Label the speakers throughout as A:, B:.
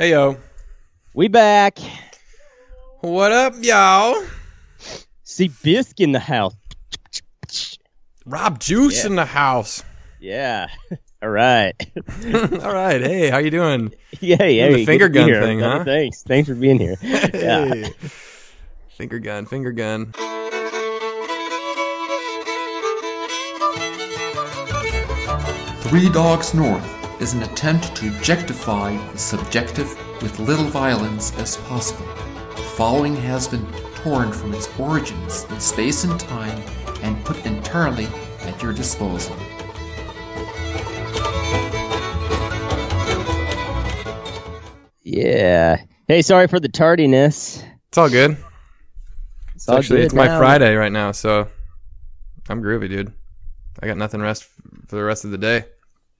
A: Hey yo.
B: We back.
A: What up, y'all?
B: See Bisque in the house.
A: Rob Juice
B: Yeah.
A: in the house.
B: Yeah. All right.
A: All right. Hey, how you doing?
B: yeah, yeah.
A: the finger gun
B: here,
A: thing, huh?
B: Thanks. Thanks for being here. Yeah.
A: Finger gun, finger gun.
C: Three Dogs North is an attempt to objectify the subjective with little violence as possible. The following has been torn from its origins in space and time and put entirely at your disposal.
B: Yeah. Hey, sorry for the tardiness.
A: It's all good.
B: It's
A: It's
B: all
A: actually
B: good
A: it's my
B: now.
A: Friday right now, so I'm groovy, dude. I got nothing rest for the rest of the day.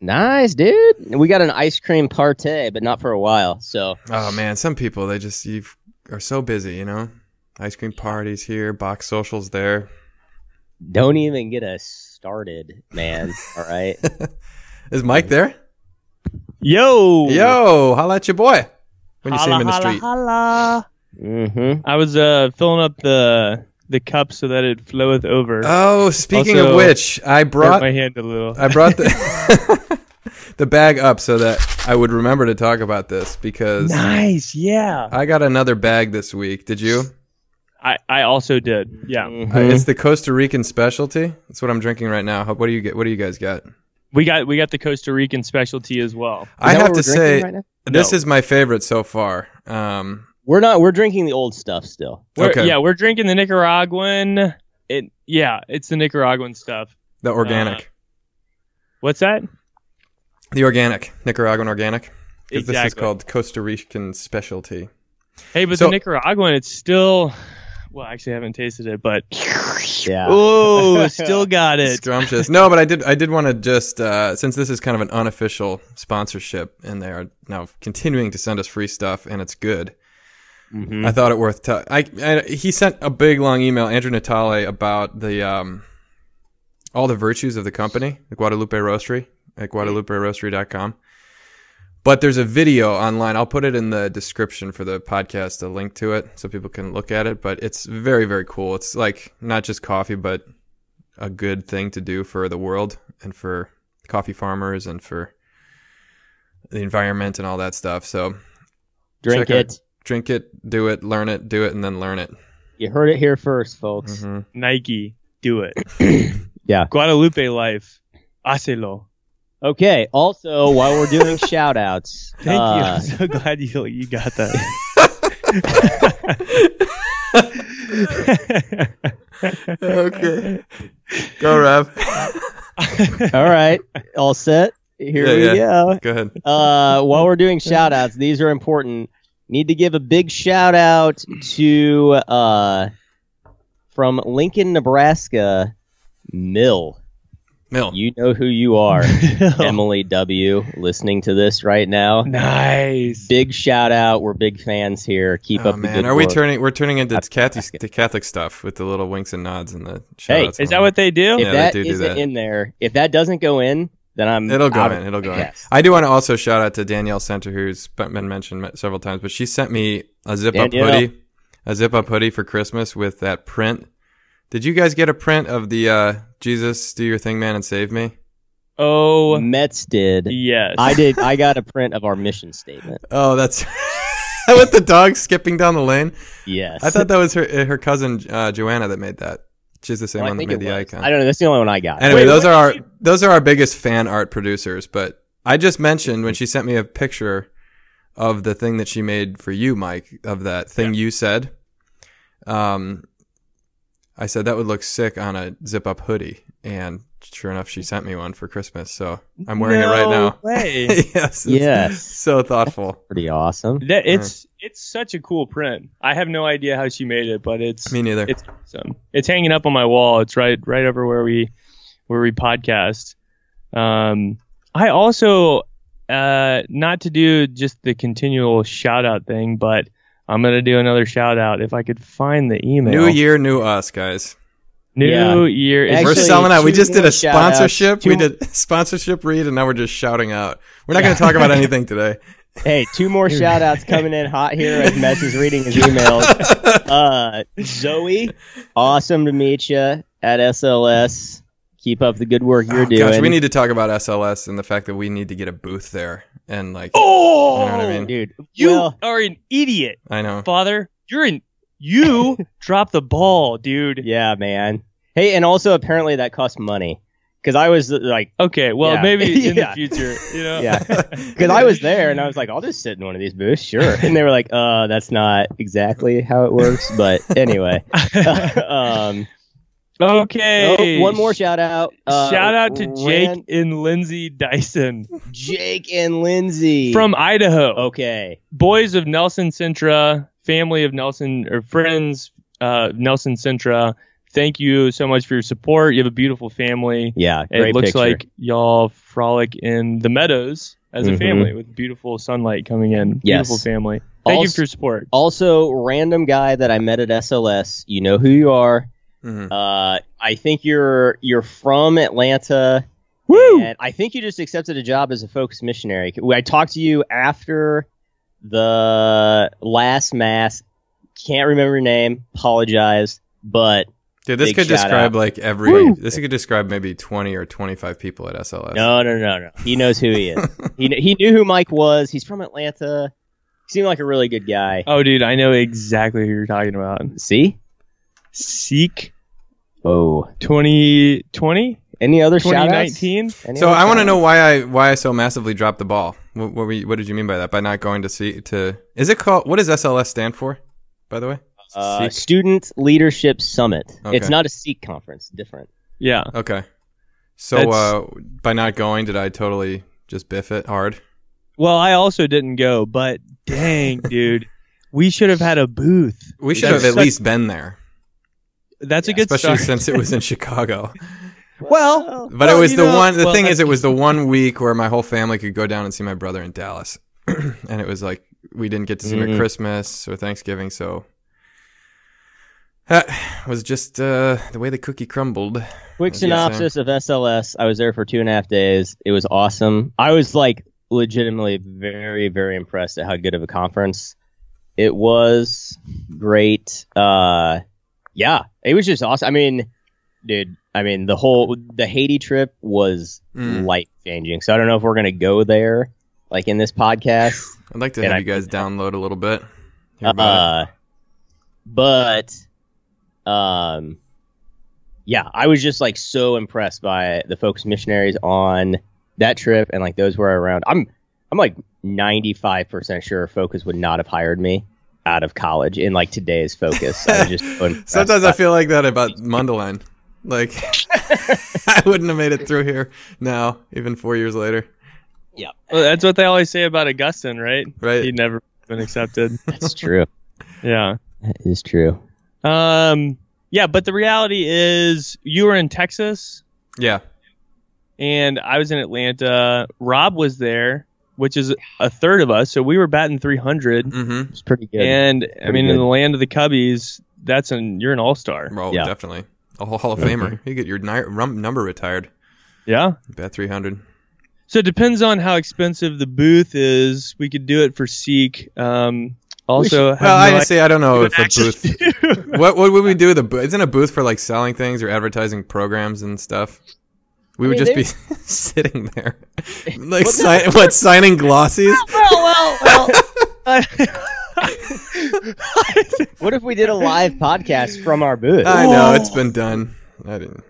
B: Nice, dude. We got an ice cream party, but not for a while. So
A: Oh man, some people they just you are so busy, you know. Ice cream parties here, box socials there.
B: don't even get us started, man. All right.
A: Is Mike there?
D: Yo,
A: Yo, holla at your boy when you see him in the
D: Holla,
A: street.
D: holla, holla.
B: mm-hmm.
D: I was uh filling up the the cup so that it floweth over.
A: Oh, speaking of which, I brought
D: my hand a little.
A: I brought the the bag up so that I would remember to talk about this because
D: nice, yeah.
A: I got another bag this week. Did you?
D: I I also did. Yeah,
B: Mm-hmm.
A: Uh, it's the Costa Rican specialty. That's what I'm drinking right now. What do you get? What do you guys got?
D: we got we got the Costa Rican specialty as well.
A: I have to say
B: right
A: this
D: No.
A: is my favorite so far. Um,
B: we're not. We're drinking the old stuff still.
D: We're,
A: Okay.
D: Yeah, we're drinking the Nicaraguan. It yeah, it's the Nicaraguan stuff.
A: the organic,
D: Uh, What's that?
A: the organic Nicaraguan organic. Because this is called Costa Rican specialty.
D: Hey, but
A: So-
D: the Nicaraguan, it's still. Well, actually, I haven't tasted it, but
B: Yeah.
D: oh, still got it.
A: Scrumptious. No, but I did. I did want to just uh, since this is kind of an unofficial sponsorship, and they are now continuing to send us free stuff, and it's good.
B: Mhm.
A: I thought it worth. T- I, I he sent a big long email, Andrew Natale, about the um, all the virtues of the company, the Guadalupe Roastery at GuadalupeRoastery.com. But there's a video online. I'll put it in the description for the podcast, a link to it, so people can look at it. But it's very, very cool. It's like not just coffee, but a good thing to do for the world and for coffee farmers and for the environment and all that stuff. So
B: Drink
A: check out-
B: it.
A: Drink it, do it, learn it, do it, and then learn it.
B: You heard it here first, folks.
A: Mhm.
D: Nike, do it.
B: Yeah.
D: Guadalupe life, hacelo.
B: Okay. Also, while we're doing shout outs,
D: Thank you.
B: uh,
D: I'm so glad you you got that.
A: okay. Go, Rev.
B: all right. All set. Here
A: Yeah,
B: we
A: yeah.
B: go.
A: Go ahead.
B: Uh, while we're doing shout outs, these are important. Need to give a big shout out to uh, from Lincoln, Nebraska, Mill.
A: Mill.
B: You know who you are, Emily W. Listening to this right now.
D: nice.
B: Big shout out. We're big fans here. Keep
A: Oh
B: up the
A: man,
B: good
A: are we
B: work.
A: turning? We're turning into
B: That's
A: Catholic,
B: Nebraska.
A: the Catholic stuff with the little winks and nods and the
B: Hey,
A: shout-outs
D: Is that what they do?
B: If
A: Yeah, they
B: that
A: do do
B: isn't
A: that.
B: in there, if that doesn't go in, then I'm
A: It'll go in.
B: of-
A: It'll go in. I do want to also shout out to Danielle Center, who's been mentioned several times, but she sent me a zip up hoodie, a zip up hoodie for Christmas with that print. Did you guys get a print of the uh, Jesus, do your thing, man, and save me?
D: Oh,
B: Metz did.
D: yes.
B: I did. I got a print of our mission statement.
A: Oh, that's with the dog skipping down the lane.
B: Yes.
A: I thought that was her her cousin uh, Joanna that made that. She's the same
B: Well, I
A: one that made the icon.
B: I don't know. That's the only one I got.
A: Anyway,
D: Wait,
A: those are
D: did
A: our those are our biggest fan art producers. But I just mentioned when she sent me a picture of the thing that she made for you, Mike, of that thing you said. Um, I said that would look sick on a zip up hoodie, and sure enough, she sent me one for Christmas. So I'm wearing it right
D: No
A: now.
D: Way.
A: yes, it's
B: Yes.
A: so thoughtful.
B: Pretty awesome.
D: That it's it's such a cool print. I have no idea how she made it, but it's
A: Me neither.
D: it's awesome. It's hanging up on my wall. It's right right over where we where we podcast. Um, I also uh not to do just the continual shout out thing, but I'm gonna do another shout out if I could find the email.
A: New year, new us, guys.
D: New
B: Yeah.
D: year. is-
A: we're selling out. We just did a sponsorship.
B: Two-
A: We did sponsorship read, and now we're just shouting out. We're not going to talk about anything today.
B: Hey, two more shout outs coming in hot here as Mess is reading his emails. Uh, Zoe, awesome to meet you at SLS. Keep up the good work you're
A: Oh,
B: doing.
A: Gosh, we need to talk about SLS and the fact that we need to get a booth there. And like,
D: Oh,
A: You know what I mean?
B: Dude,
D: you
B: well,
D: are an idiot,
A: I know.
D: father. You're an you drop the ball, dude.
B: yeah, man. Hey, and also apparently that costs money. Because I was like,
D: Okay, well
B: Yeah.
D: maybe in
B: Yeah.
D: the future, you know.
B: yeah. Because I was there and I was like, I'll just sit in one of these booths, sure. And they were like, uh, that's not exactly how it works. But anyway. um,
D: okay.
B: oh, one more shout out. Uh,
D: Shout out to Jake
B: Ran-
D: and Lindsay Dyson
B: Jake and Lindsay.
D: from Idaho.
B: Okay.
D: Boys of Nelson Sintra, family of Nelson or friends uh, Nelson Sintra. Thank you so much for your support. You have a beautiful family.
B: Yeah.
D: it looks
B: picture.
D: like y'all frolic in the meadows as a
B: Mhm.
D: family with beautiful sunlight coming in.
B: Yes.
D: Beautiful family. Thank you for your support.
B: Also, random guy that I met at SLS. You know who you are.
A: Mhm.
B: Uh, I think you're you're from Atlanta.
D: Woo!
B: And I think you just accepted a job as a focus missionary. I talked to you after the last mass. Can't remember your name. Apologize. But
A: Dude, this
B: Big
A: could describe
B: out.
A: like every.
D: Woo!
A: This could describe maybe twenty or twenty-five people at SLS.
B: no, no, no, no. He knows who he is. he kn- he knew who Mike was. He's from Atlanta. He seemed like a really good guy.
D: Oh, dude, I know exactly who you're talking about.
B: See?
D: Seek
B: Oh.
D: 2020,
B: Any other shout
D: 2019.
A: So I want to know why I why I so massively dropped the ball. What what, were you- what did you mean by that? By not going to see to? Is it called? What does SLS stand for? By the way.
B: Uh, Student Leadership Summit.
A: Okay.
B: It's not a Seek conference. Different.
D: Yeah.
A: Okay. So uh, by not going, did I totally just biff it hard?
D: Well, I also didn't go, but dang, dude, we should have had a booth.
A: We should
D: That's
A: have at
D: such-
A: least been there,
D: That's a good
A: especially
D: start.
A: since it was in Chicago.
D: well,
A: But
D: Well,
A: it was the
D: know-
A: one. The
D: well,
A: thing is, it was the one week where my whole family could go down and see my brother in Dallas, and it was like we didn't get to see him
B: Mhm.
A: at Christmas or Thanksgiving, so that was just uh, the way the cookie crumbled.
B: Quick
A: As you were
B: synopsis of SLS. I was there for two and a half days. It was awesome. I was like legitimately very, very impressed at how good of a conference it was. Great. Uh, yeah, it was just awesome. I mean, dude, I mean the whole the Haiti trip was
A: Mm.
B: life changing. So I don't know if we're gonna go there like in this podcast.
A: I'd like to have you guys download a little bit.
B: Uh, but um yeah i was just like so impressed by the focus missionaries on that trip and like those were around i'm i'm like 95% sure focus would not have hired me out of college in like today's focus i just so
A: Sometimes I feel like that about Mundelein. Like I wouldn't have made it through here now, even four years later.
D: Well, that's what they always say about Augustine, right?
A: Right.
D: He'd never been accepted.
B: that's true
D: yeah.
B: that is true
D: Um. Yeah, but the reality is, you were in Texas,
A: Yeah.
D: and I was in Atlanta. Rob was there, which is a third of us, so we were batting 300.
A: Mm-hmm.
B: it's pretty good
D: And I mean, in the land of the Cubbies, that's an you're an all star.
A: Well,
B: Yeah.
A: definitely a whole Hall of Famer. You get your ni- rum- number retired.
D: Yeah.
A: Bet three hundred.
D: So it depends on how expensive the booth is. We could do it for Seek. Um, also, have
A: Well, I
D: no
A: just say I don't know if a booth. What what would we do with a booth? Isn't a booth for like selling things or advertising programs and stuff? We would
B: mean,
A: just be sitting there, like si- what signing glossies.
D: well, well, well.
B: what if we did a live podcast from our booth
A: I know it's oh. been done. I didn't.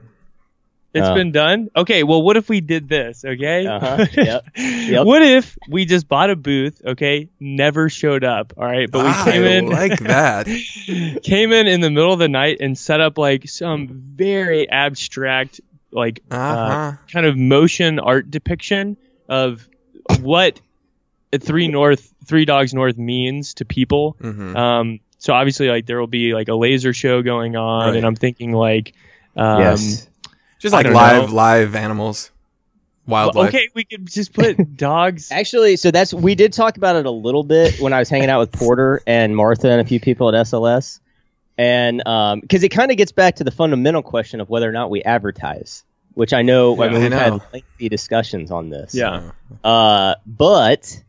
D: It's
B: Uh.
D: been done. Okay, well, what if we did this? Okay.
B: Uh-huh, yep, yep.
D: What if we just bought a booth? Okay, never showed up. All right, but we
A: I
D: came in,
A: like that.
D: came in in the middle of the night and set up like some very abstract, like
A: Uh
D: uh, kind of motion art depiction of what three north, three dogs north means to people.
A: hmm
D: Um, so obviously, like there will be like a laser show going on,
A: Right.
D: and I'm thinking like, um,
B: yes
A: Just like live
D: know.
A: live animals,
D: well,
A: wildlife.
D: okay, we could just put dogs.
B: Actually, so that's we did talk about it a little bit when I was hanging out with Porter and Martha and a few people at SLS, and because it kind of gets back to the fundamental question of whether or not we advertise, which I know I mean, we've had
A: know.
B: lengthy discussions on this.
D: Yeah.
B: Uh, but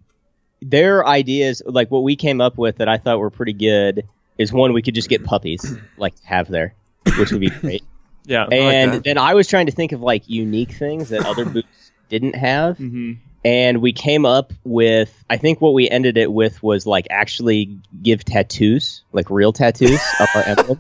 B: their ideas, like what we came up with that I thought were pretty good, is one we could just get puppies, like to have there, which would be great.
D: Yeah.
B: and
A: that.
B: then I was trying to think of like unique things that other booths didn't have,
D: hmm
B: and we came up with. I think what we ended it with was like actually give tattoos, like real tattoos of our emblem.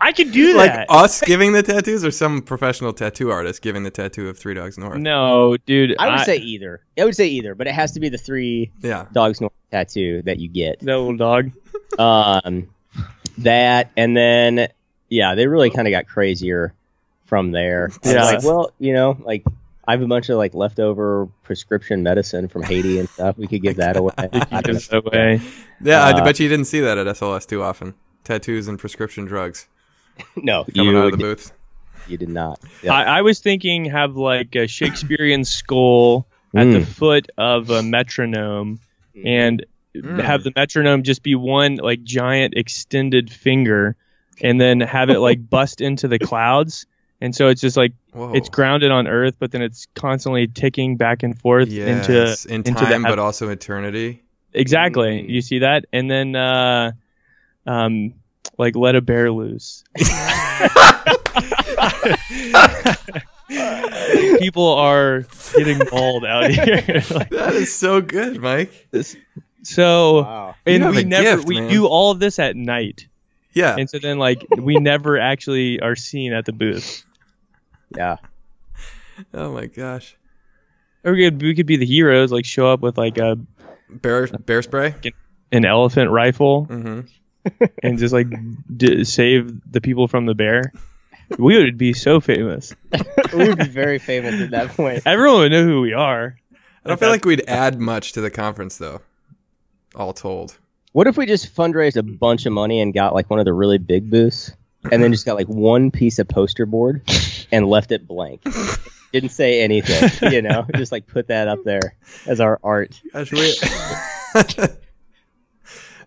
D: I could do
A: Like
D: that.
A: us giving the tattoos, or some professional tattoo artist giving the tattoo of Three Dogs North.
D: no, dude.
B: I would say either. I would say either, but it has to be the three
A: Yeah.
B: dogs north tattoo that you get.
D: that little dog.
B: um, that and then yeah, they really kind of got crazier from there.
D: Yeah.
B: like, well, you know, like I have a bunch of like leftover prescription medicine from Haiti and stuff. We could give that away. I don't
D: Gives
B: know.
D: it away.
A: Yeah, I
B: Uh,
A: bet you didn't see that at SLS too often. Tattoos and prescription drugs
B: no,
A: coming
B: you
A: out of the
B: did,
A: booth.
B: you did not. Yeah.
D: I, I was thinking have like a Shakespearean skull at the
B: Mm.
D: foot of a metronome, and
A: Mm.
D: have the metronome just be one like giant extended finger, and then have it like bust into the clouds. And so it's just like
A: Whoa.
D: it's grounded on Earth, but then it's constantly ticking back and forth into
A: yes, in
D: into the
A: time,
D: heav-
A: but also eternity.
D: exactly.
B: Mm.
D: You see that, and then uh, um, like let a bear loose. People are getting mauled out here. Like,
A: That is so good, Mike.
D: so,
B: wow.
D: And we never
A: gift,
D: we
A: man.
D: do all of this at night,
A: Yeah.
D: and so then like we never actually are seen at the booth.
B: Yeah.
A: Oh my gosh.
D: Or we could we could be the heroes, like show up with like a
A: Bear bear spray.
D: an elephant rifle
A: hmm
D: and just like d- save the people from the bear. We would be so famous.
B: we would be very famous at that point.
D: Everyone would know who we are.
A: I don't feel like we'd add much to the conference though. All told.
B: What if we just fundraised a bunch of money and got like one of the really big booths, and then just got like one piece of poster board and left it blank? Didn't say anything, you know, just like put that up there as our art.
A: Gosh, we-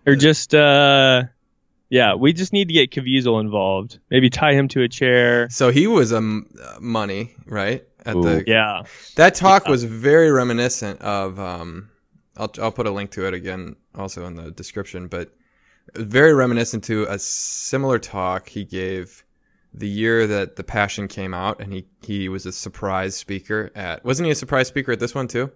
D: Or just uh yeah, we just need to get Caviezel involved. Maybe tie him to a chair.
A: so he was um uh, money right at
B: Ooh.
A: the
D: Yeah.
A: That talk was very reminiscent of. Um, I'll I'll put a link to it again, also in the description. But very reminiscent to a similar talk he gave the year that the Passion came out, and he he was a surprise speaker at. Wasn't he a surprise speaker at this one too?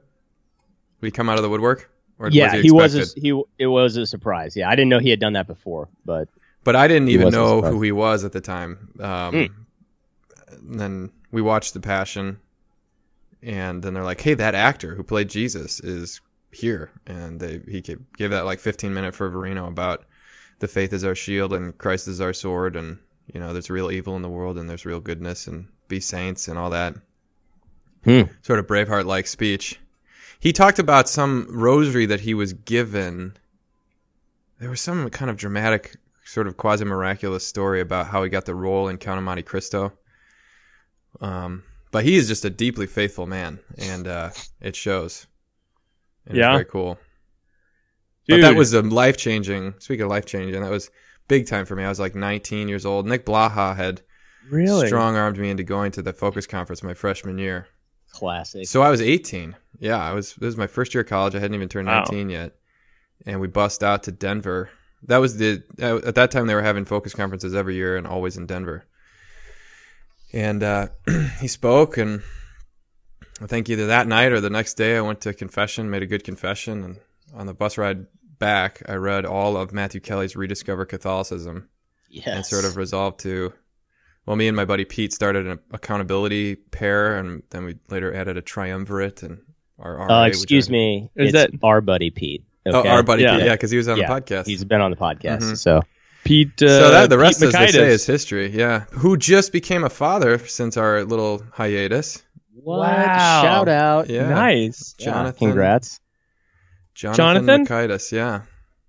A: He come out of the woodwork? Or
B: Yeah,
A: was
B: he was. A, he it was a surprise. Yeah, I didn't know he had done that before, but
A: But I didn't even know who he was at the time. Um, and Then we watched The Passion, and then they're like, "Hey, that actor who played Jesus is here," and they he gave, that like 15 minute fervorino about the faith is our shield and Christ is our sword, and you know there's real evil in the world and there's real goodness and be saints and all that.
B: Hmm.
A: Sort of Braveheart like speech. He talked about some rosary that he was given. There was some kind of dramatic, sort of quasi miraculous story about how he got the role in Count of Monte Cristo. Um, but he is just a deeply faithful man, and uh, it shows. And
D: Yeah.
A: it's very cool.
D: Dude,
A: But that was a life changing. Speaking of life changing, that was big time for me. I was like 19 years old. Nick Blaha had
D: really
A: strong armed me into going to the Focus Conference my freshman year.
B: classic.
A: So I was 18. Yeah, I was. This was my first year of college. I hadn't even turned
D: Wow.
A: 19 yet, and we bust out to Denver. That was the uh, at that time they were having focus conferences every year and always in Denver. And uh, he spoke, and I think either that night or the next day I went to confession, made a good confession, and on the bus ride back I read all of Matthew Kelly's Rediscover Catholicism
B: Yes.
A: and sort of resolved to well me and my buddy pete started an accountability pair and then we later added a triumvirate and our RA,
B: Uh, excuse
A: I-
B: me.
D: Is
B: it's
D: that-
B: our buddy Pete.
A: oh our buddy
D: Yeah.
A: pete yeah because he was on
B: Yeah,
A: the podcast
B: He's been on the podcast,
A: Mhm.
B: so
D: Pete. Uh,
A: so that the rest
D: Pete
A: as they say is history yeah who just became a father since our little hiatus
B: what?
D: Wow.
B: Shout out.
A: yeah
D: nice.
B: Yeah,
A: Jonathan.
B: Congrats.
A: jonathan,
D: Jonathan?
A: Mikitis, yeah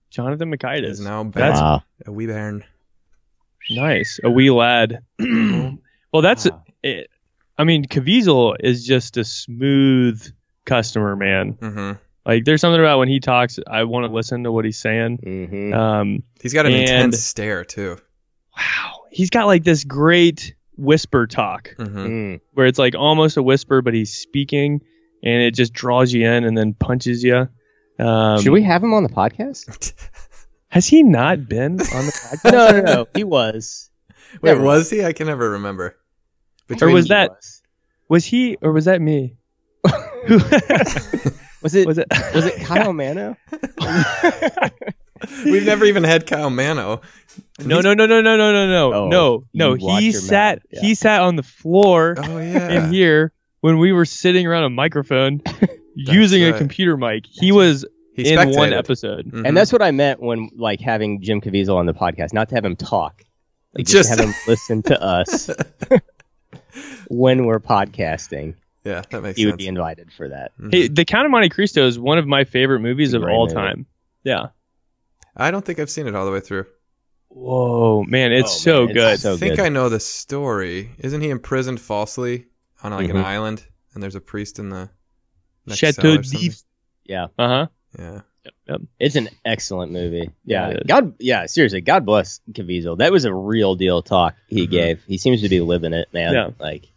D: Jonathan
A: is
D: Mikitis.
A: now
D: That's-
B: Wow.
A: a wee bairn
D: Nice, a wee lad. well, that's
B: Wow.
D: it. I mean, Caviezel is just a smooth customer, man.
A: hmm
D: Like, there's something about when he talks, I want to listen to what he's saying.
B: hmm
D: Um,
A: he's got an
D: And-
A: intense stare too
D: wow, he's got like this great whisper talk
A: hmm
B: Mm.
D: where it's like almost a whisper, but he's speaking, and it just draws you in and then punches you. Um,
B: Should we have him on the podcast?
D: Has he not been on the podcast?
B: no, no, no. He was.
A: Wait,
B: Never
A: was he? I can never remember.
D: Or was that-
B: Was,
D: Was he or was that me?
B: was it?
D: Was it?
B: Was it Kyle Mano?
A: We've never even had Kyle Mano.
D: No, no, no, no, no, no, no, no,
B: Oh,
D: no, no. He sat.
B: yeah.
D: He sat on the floor
A: Oh yeah.
D: in here when we were sitting around a microphone using a computer mic. He was
A: He
D: in one
A: spectated.
D: episode.
A: Mhm.
B: And that's what I meant when like having Jim Caviezel on the podcast, not to have him talk, like
A: Just-
B: just, have him listen to us when we're podcasting.
A: yeah, that makes.
B: He
A: sense.
B: would be invited for that.
D: Hey, The Count of Monte Cristo is one of my favorite movies of all
B: movie.
D: time. Yeah.
A: I don't think I've seen it all the way through.
D: Whoa, man, it's
B: Oh,
D: so
B: man, it's
D: good.
B: so
A: I think
B: good.
A: I know the story. Isn't he imprisoned falsely on like an
B: Mhm.
A: island, and there's a priest in the next
D: Chateau
A: cell
D: d'If.
B: Yeah,
D: Uh huh.
A: Yeah,
B: it's an excellent movie.
D: Yeah,
B: Yeah. God, yeah, seriously, God bless Caviezel. That was a real deal talk he
A: Mhm.
B: gave. He seems to be living it, man.
D: Yeah.
B: like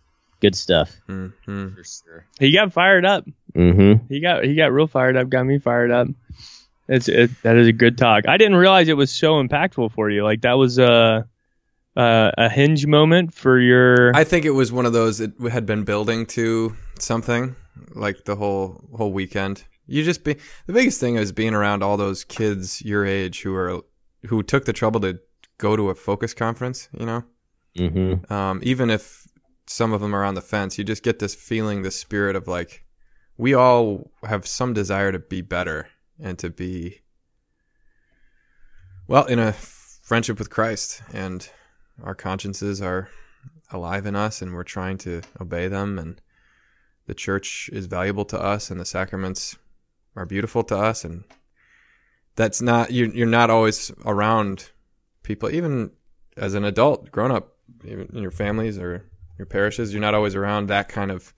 B: good stuff
A: mm-hmm.
B: for sure.
D: He got fired up.
B: Mm-hmm.
D: He got he got real fired up. Got me fired up. It's it, that is a good talk. I didn't realize it was so impactful for you. Like that was a a, a hinge moment for your.
A: I think it was one of those. It had been building to something like the whole whole weekend. You just be the biggest thing is being around all those kids your age who are who took the trouble to go to a focus conference. You know,
B: Mm-hmm.
A: um, even if some of them are on the fence, you just get this feeling, this spirit of like we all have some desire to be better and to be well in a friendship with Christ, and our consciences are alive in us, and we're trying to obey them, and the church is valuable to us, and the sacraments are beautiful to us, and that's not you're you're not always around people, even as an adult, grown up, in your families or your parishes, you're not always around that kind of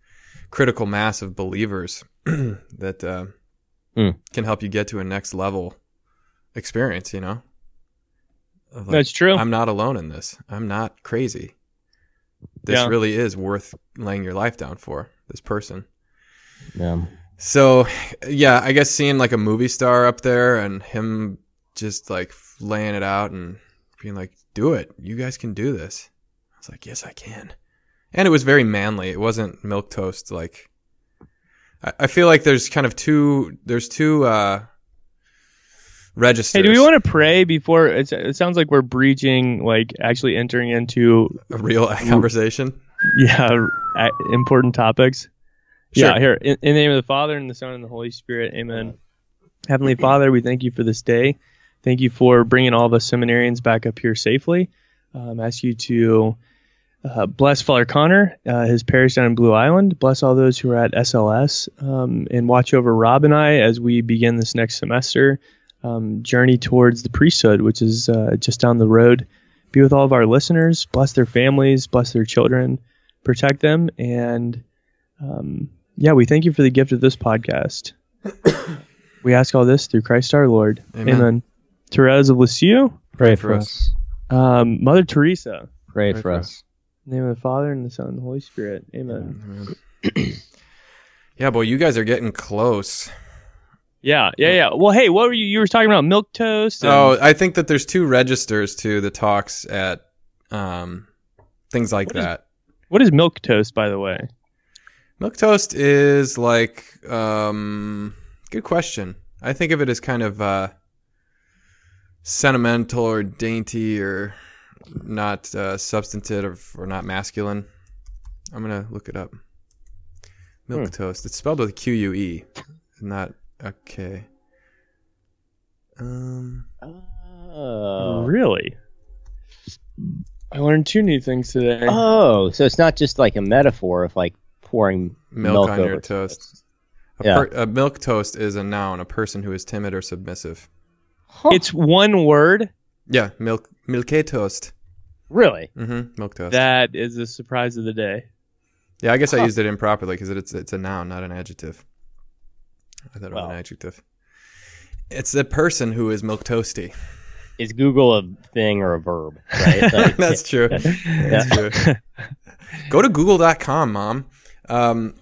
A: critical mass of believers that uh,
B: Hmm.
A: can help you get to a next level experience. You know, like,
D: That's true.
A: I'm not alone in this. I'm not crazy. This
D: Yeah.
A: really is worth laying your life down for. This person.
B: Yeah.
A: So, yeah, I guess seeing like a movie star up there and him just like laying it out and being like, "Do it, you guys can do this." I was like, "Yes, I can," and it was very manly. It wasn't milquetoast. Like, I feel like there's kind of two. There's two uh, registers.
D: Hey, do we want to pray before? It sounds like we're breaching, like actually entering into
A: a real conversation?
D: yeah important topics.
A: Sure.
D: Yeah, here in, in the name of the Father and the Son and the Holy Spirit, Amen. Heavenly Father, we thank you for this day. Thank you for bringing all us seminarians back up here safely. Um, ask you to uh, bless Father Connor, uh, his parish down in Blue Island. Bless all those who are at SLS, um, and watch over Rob and I as we begin this next semester um, journey towards the priesthood, which is uh, just down the road. Be with all of our listeners. Bless their families. Bless their children. Protect them. And um, yeah, we thank you for the gift of this podcast. we ask all this through Christ our Lord.
A: Amen.
D: Therese of Lisieux,
A: Pray for us.
D: um, Mother Teresa.
B: Pray,
A: Pray
B: for
A: for
B: us.
D: In the name of the Father and the Son and the Holy Spirit. Amen.
A: Yeah, boy, you guys are getting close.
D: Yeah, yeah, yeah. Well, hey, what were you? You were talking about milquetoast. and-
A: Oh, I think that there's two registers to the talks at um, things like
D: What is-
A: that.
D: what is milquetoast, by the way?
A: Milquetoast is like um, good question. I think of it as kind of uh, sentimental or dainty or not uh, substantive or not masculine. I'm gonna look it up. Milk
B: Hmm.
A: toast. It's spelled with Q U E, not okay. Um,
B: Oh.
D: Really? I learned two new things today.
B: Oh, so it's not just like a metaphor of like pouring
A: milk,
B: milk,
A: on
B: over
A: your toast. A,
B: Yeah.
A: per, a milquetoast is a noun, a person who is timid or submissive.
B: Huh.
D: It's one word.
A: Yeah, milk milquetoast.
B: really
A: Mm-hmm. Milquetoast.
D: That is the surprise of the day.
A: yeah, I guess I used it improperly because it's it's a noun, not an adjective. I thought it was an adjective. It's the person who is milquetoasty.
B: is Google a thing or a verb? Right. Like,
A: That's true. That's true. Go to google.com, mom. Um,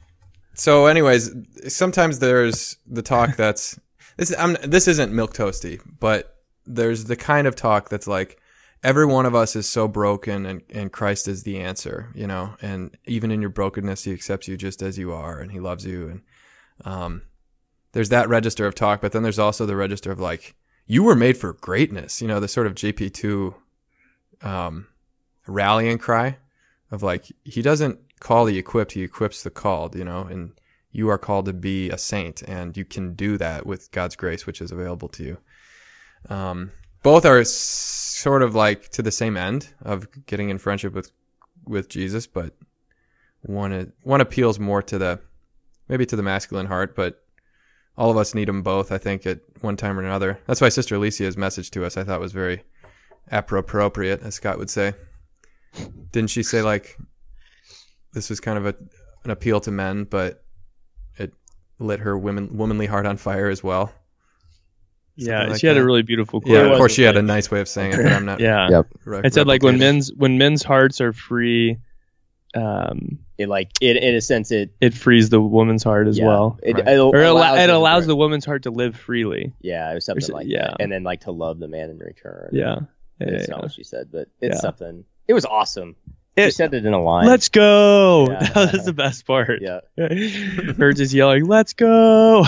A: so, anyways, sometimes there's the talk that's this. I'm, this isn't milquetoasty, but there's the kind of talk that's like every one of us is so broken, and and Christ is the answer, you know. And even in your brokenness, He accepts you just as you are, and He loves you. And um, there's that register of talk, but then there's also the register of like you were made for greatness, you know, the sort of JP two um, rallying cry of like He doesn't call the equipped, he equips the called, you know, and you are called to be a saint and you can do that with God's grace, which is available to you. Um, both are sort of like to the same end of getting in friendship with, with Jesus, but one, one appeals more to the, maybe to the masculine heart, but all of us need them both, I think, at one time or another. That's why Sister Alicia's message to us I thought was very appropriate, as Scott would say. Didn't she say like this was kind of a, an appeal to men, but it lit her women womanly heart on fire as well.
D: Yeah,
A: like
D: she had
A: that.
D: a really beautiful quote.
A: Yeah, of course she had a nice way of saying it, but I'm not.
D: Yeah.
B: Yep.
A: re-
D: It said like when men's when men's hearts are free, um,
B: It like it in a sense it
D: it frees the woman's heart as
B: yeah,
D: well.
B: It,
A: Right.
B: it
D: Or it, allows,
B: allows
D: it allows the woman's heart to live freely.
B: yeah it was something
D: Or
B: like
D: yeah.
B: that and then like to love the man in return.
D: Yeah. Yeah,
B: It's
D: yeah.
B: not what she said, but it's
D: Yeah.
B: something. It was awesome. She
D: It-
B: said it in a line.
D: Let's go.
B: Yeah.
D: That was the best part.
B: Yeah.
D: Her just yelling, "Let's go!"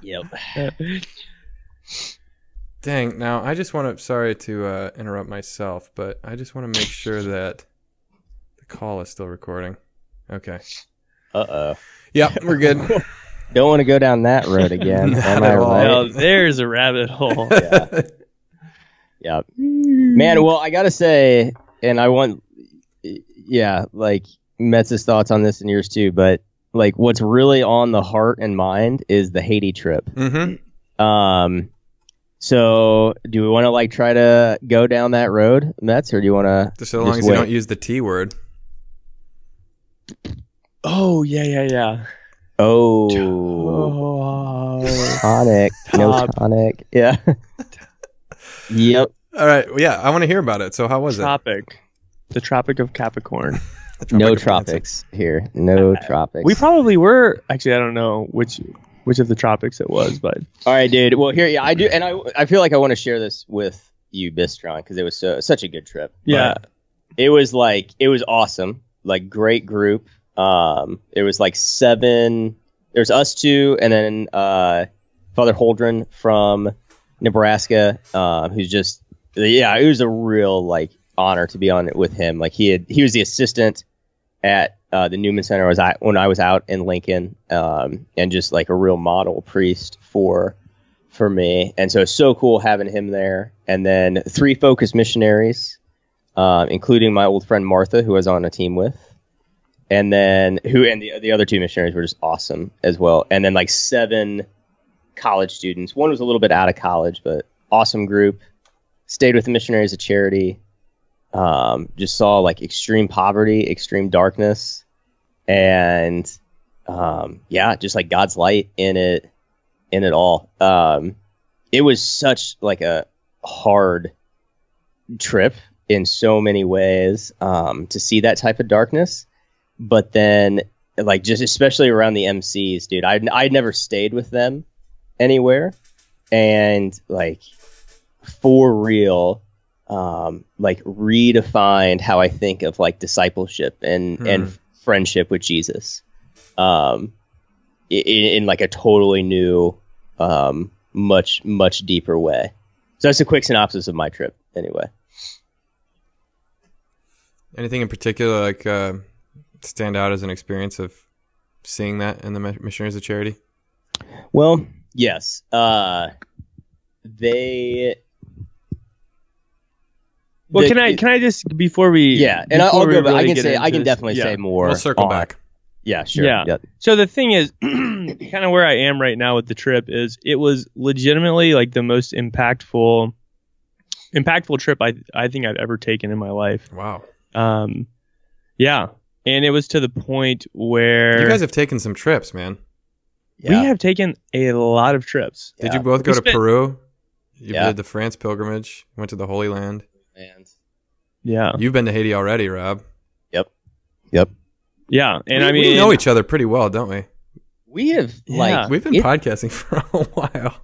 B: Yep.
A: Dang. Now I just want to. Sorry to uh, interrupt myself, but I just want to make sure that the call is still recording. Okay.
B: Uh oh.
A: Yep, we're good.
B: Don't want to go down that road again.
A: Not
B: Am I
A: at all.
B: right?
D: Well, there's a rabbit hole.
B: Yeah. Yeah. Man, well, I gotta say, and I want, yeah, like Metz's thoughts on this and yours too, but like what's really on the heart and mind is the Haiti trip.
A: mm-hmm.
B: Um, so do we want to like try to go down that road, Metz, or do you want to?
A: Just so long
B: Just
A: as you don't use the T word.
D: Oh yeah, yeah, yeah.
B: Oh,
D: Oh.
B: tonic, no tonic, yeah. yep.
A: All right. Well, yeah, I want to hear about it. So how was it?
D: Tropic. The Tropic of Capricorn.
A: it?
B: No
A: of Cancer.
B: tropics here. No uh, tropics.
D: We probably were actually. I don't know which which of the tropics it was, but
B: All right, dude. Well, here, yeah, I do, and I, I feel like I want to share this with you, Bistron, because it was so, such a good trip.
D: yeah,
B: It was like it was awesome, like great group. Um, it was like seven. There's us two, and then uh, Father Holdren from Nebraska, uh, who's just yeah, it was a real like honor to be on it with him. Like he had he was the assistant at uh, the Newman Center was I, when I was out in Lincoln, um, and just like a real model priest for for me. And so it's so cool having him there. And then three focus missionaries, um, including my old friend Martha, who I was on a team with. And then who and the the other two missionaries were just awesome as well. And then like seven college students. One was a little bit out of college, but awesome group. Stayed with the missionaries of charity. Um, just saw like extreme poverty, extreme darkness, and um, yeah, just like God's light in it, in it all. Um, it was such like a hard trip in so many ways um, to see that type of darkness, but then like just especially around the MCs, dude. I I'd never stayed with them anywhere, and like for real um, like redefined how I think of like discipleship and
A: Hmm.
B: and friendship with Jesus, um, in, in like a totally new, um, much much deeper way. So that's a quick synopsis of my trip, anyway.
A: Anything in particular like uh, stand out as an experience of seeing that in the Mi- Missionaries of Charity?
B: Well, yes, uh, they.
D: Well,
B: the-
D: can I can I just before we
B: Yeah, and I-
D: before
B: I'll go. But I can say I
D: into
B: can
D: this-
B: definitely
D: yeah.
B: say more.
A: We'll circle
B: on-
A: back.
B: Yeah, sure.
D: Yeah.
B: Yep.
D: So the thing is, kind of where I am right now with the trip is it was legitimately like the most impactful, impactful trip I I think I've ever taken in my life.
A: Wow.
D: Um, yeah, and it was to the point where
A: You guys have taken some trips, man.
B: Yeah.
D: we have taken a lot of trips.
A: Did
B: Yeah.
A: you both go
D: We
A: to
D: spent-
A: Peru? You
B: Yeah.
A: did the France pilgrimage, went to the Holy Land.
B: And
D: Yeah,
A: You've been to Haiti already, Rob.
B: yep, yep.
D: yeah, and
A: we,
D: I mean,
A: we know each other pretty well, don't we?
B: We have like
A: We've been
B: it-
A: podcasting for a while.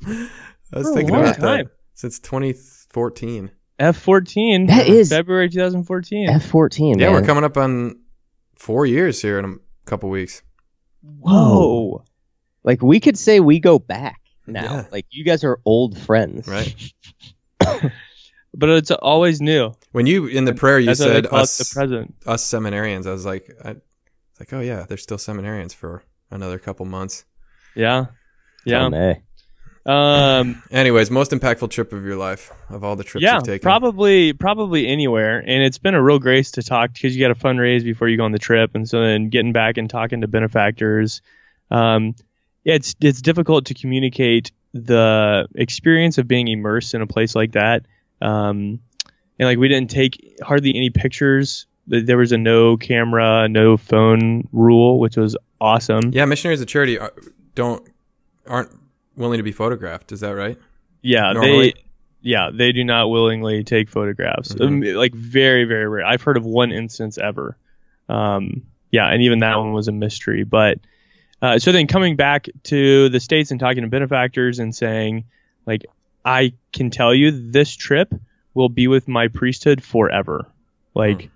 A: I was thinking about
D: time.
A: that since 2014.
D: F14.
B: That is-
D: February 2014.
B: F fourteen.
A: Yeah,
B: man.
A: we're coming up on four years here in a couple weeks.
D: Whoa.
B: Like we could say we go back now.
A: Yeah.
B: Like you guys are old friends,
A: Right.
D: But it's always new.
A: When you in the prayer you
D: That's
A: said us
D: the present.
A: us seminarians, I was like, I, it's like, oh yeah, they're still seminarians for another couple months.
D: Yeah. Yeah.
B: Oh.
D: Um,
A: Anyways, most impactful trip of your life of all the trips
D: yeah,
A: you've taken.
D: probably probably anywhere, and it's been a real grace to talk because you got to fundraise before you go on the trip, and so then getting back and talking to benefactors, um, yeah, it's it's difficult to communicate the experience of being immersed in a place like that, um, and like we didn't take hardly any pictures. There was a no camera, no phone rule, which was awesome.
A: Yeah, missionaries of charity are, don't aren't willing to be photographed. Is that right?
D: Yeah,
A: Normally?
D: they yeah they do not willingly take photographs.
A: Mhm.
D: Um, like very very rare. I've heard of one instance ever. Um, yeah, and even that one was a mystery. But uh, so then coming back to the states and talking to benefactors and saying like I can tell you this trip will be with my priesthood forever. Like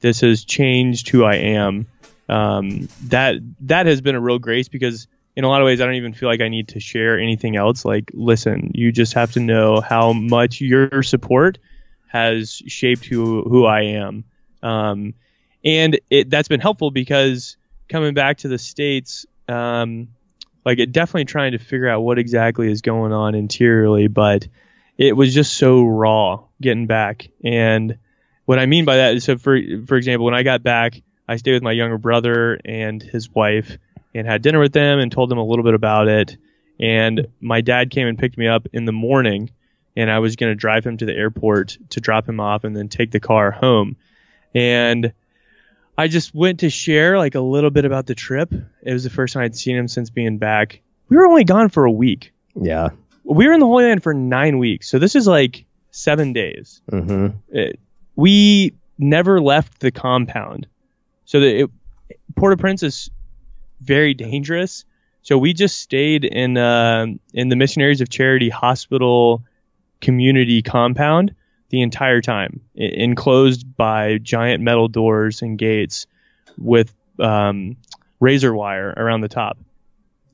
D: this has changed who I am. Um, that that has been a real grace because in a lot of ways, I don't even feel like I need to share anything else. Like, listen, you just have to know how much your support has shaped who who I am, um, and it, that's been helpful because coming back to the states, um, like it definitely trying to figure out what exactly is going on interiorly, but it was just so raw getting back. And what I mean by that is, so for for example, when I got back, I stayed with my younger brother and his wife and had dinner with them and told them a little bit about it. And my dad came and picked me up in the morning, and I was going to drive him to the airport to drop him off and then take the car home. And I just went to share like a little bit about the trip. It was the first time I'd seen him since being back. We were only gone for a week.
B: Yeah.
D: We were in the Holy Land for nine weeks, so this is like seven days
B: Mm-hmm.
D: it, we never left the compound. So that it, Port-au-Prince is very dangerous. So we just stayed in uh, in the Missionaries of Charity Hospital community compound the entire time, enclosed by giant metal doors and gates with um, razor wire around the top.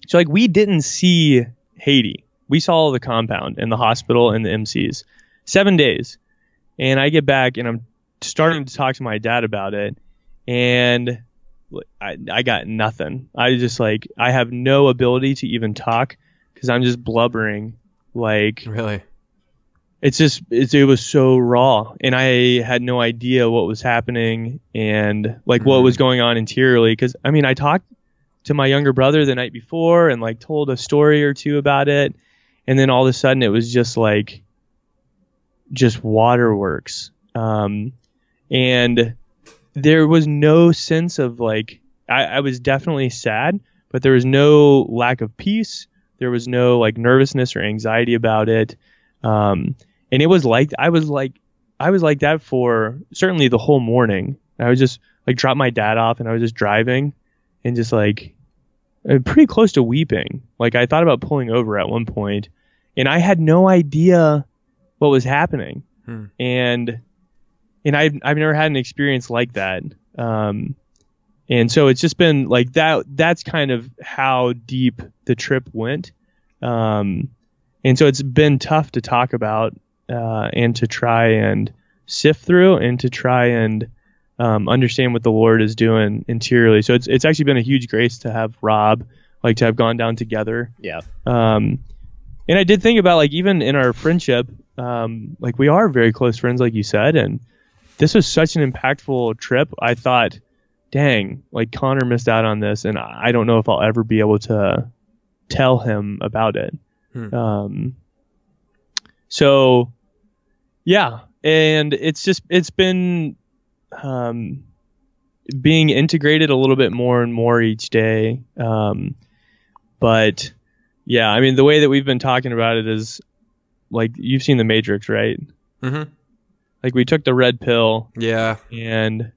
D: So like we didn't see Haiti. We saw the compound and the hospital and the MCs. Seven days. And I get back and I'm starting to talk to my dad about it. And I, I got nothing. I just like, I have no ability to even talk because I'm just blubbering. Like,
A: Really?
D: It's just it's, it was so raw and i had no idea what was happening and like what
A: Mhm.
D: was going on interiorly because i mean i talked to my younger brother the night before and like told a story or two about it and then all of a sudden it was just like just waterworks. Um and there was no sense of like I, I was definitely sad but there was no lack of peace. There was no like nervousness or anxiety about it. Um, and it was like I was like I was like that for certainly the whole morning. I was just like drop my dad off and I was just driving and just like uh, pretty close to weeping. Like I thought about pulling over at one point and I had no idea what was happening.
A: Hmm.
D: And and I've I've never had an experience like that. Um, and so it's just been like that. That's kind of how deep the trip went. Um, and so it's been tough to talk about uh, and to try and sift through and to try and um, understand what the Lord is doing interiorly. So it's it's actually been a huge grace to have Rob like to have gone down together.
B: Yeah.
D: Um, and I did think about like even in our friendship, um, like we are very close friends, like you said, and this was such an impactful trip. I thought, dang, like Connor missed out on this, and I don't know if I'll ever be able to tell him about it.
A: Hmm.
D: Um, so yeah, and it's just it's been um, being integrated a little bit more and more each day. Um, but yeah, I mean the way that we've been talking about it is like you've seen the Matrix, right?
A: Mm-hmm.
D: Like we took the red pill
A: Yeah.
D: and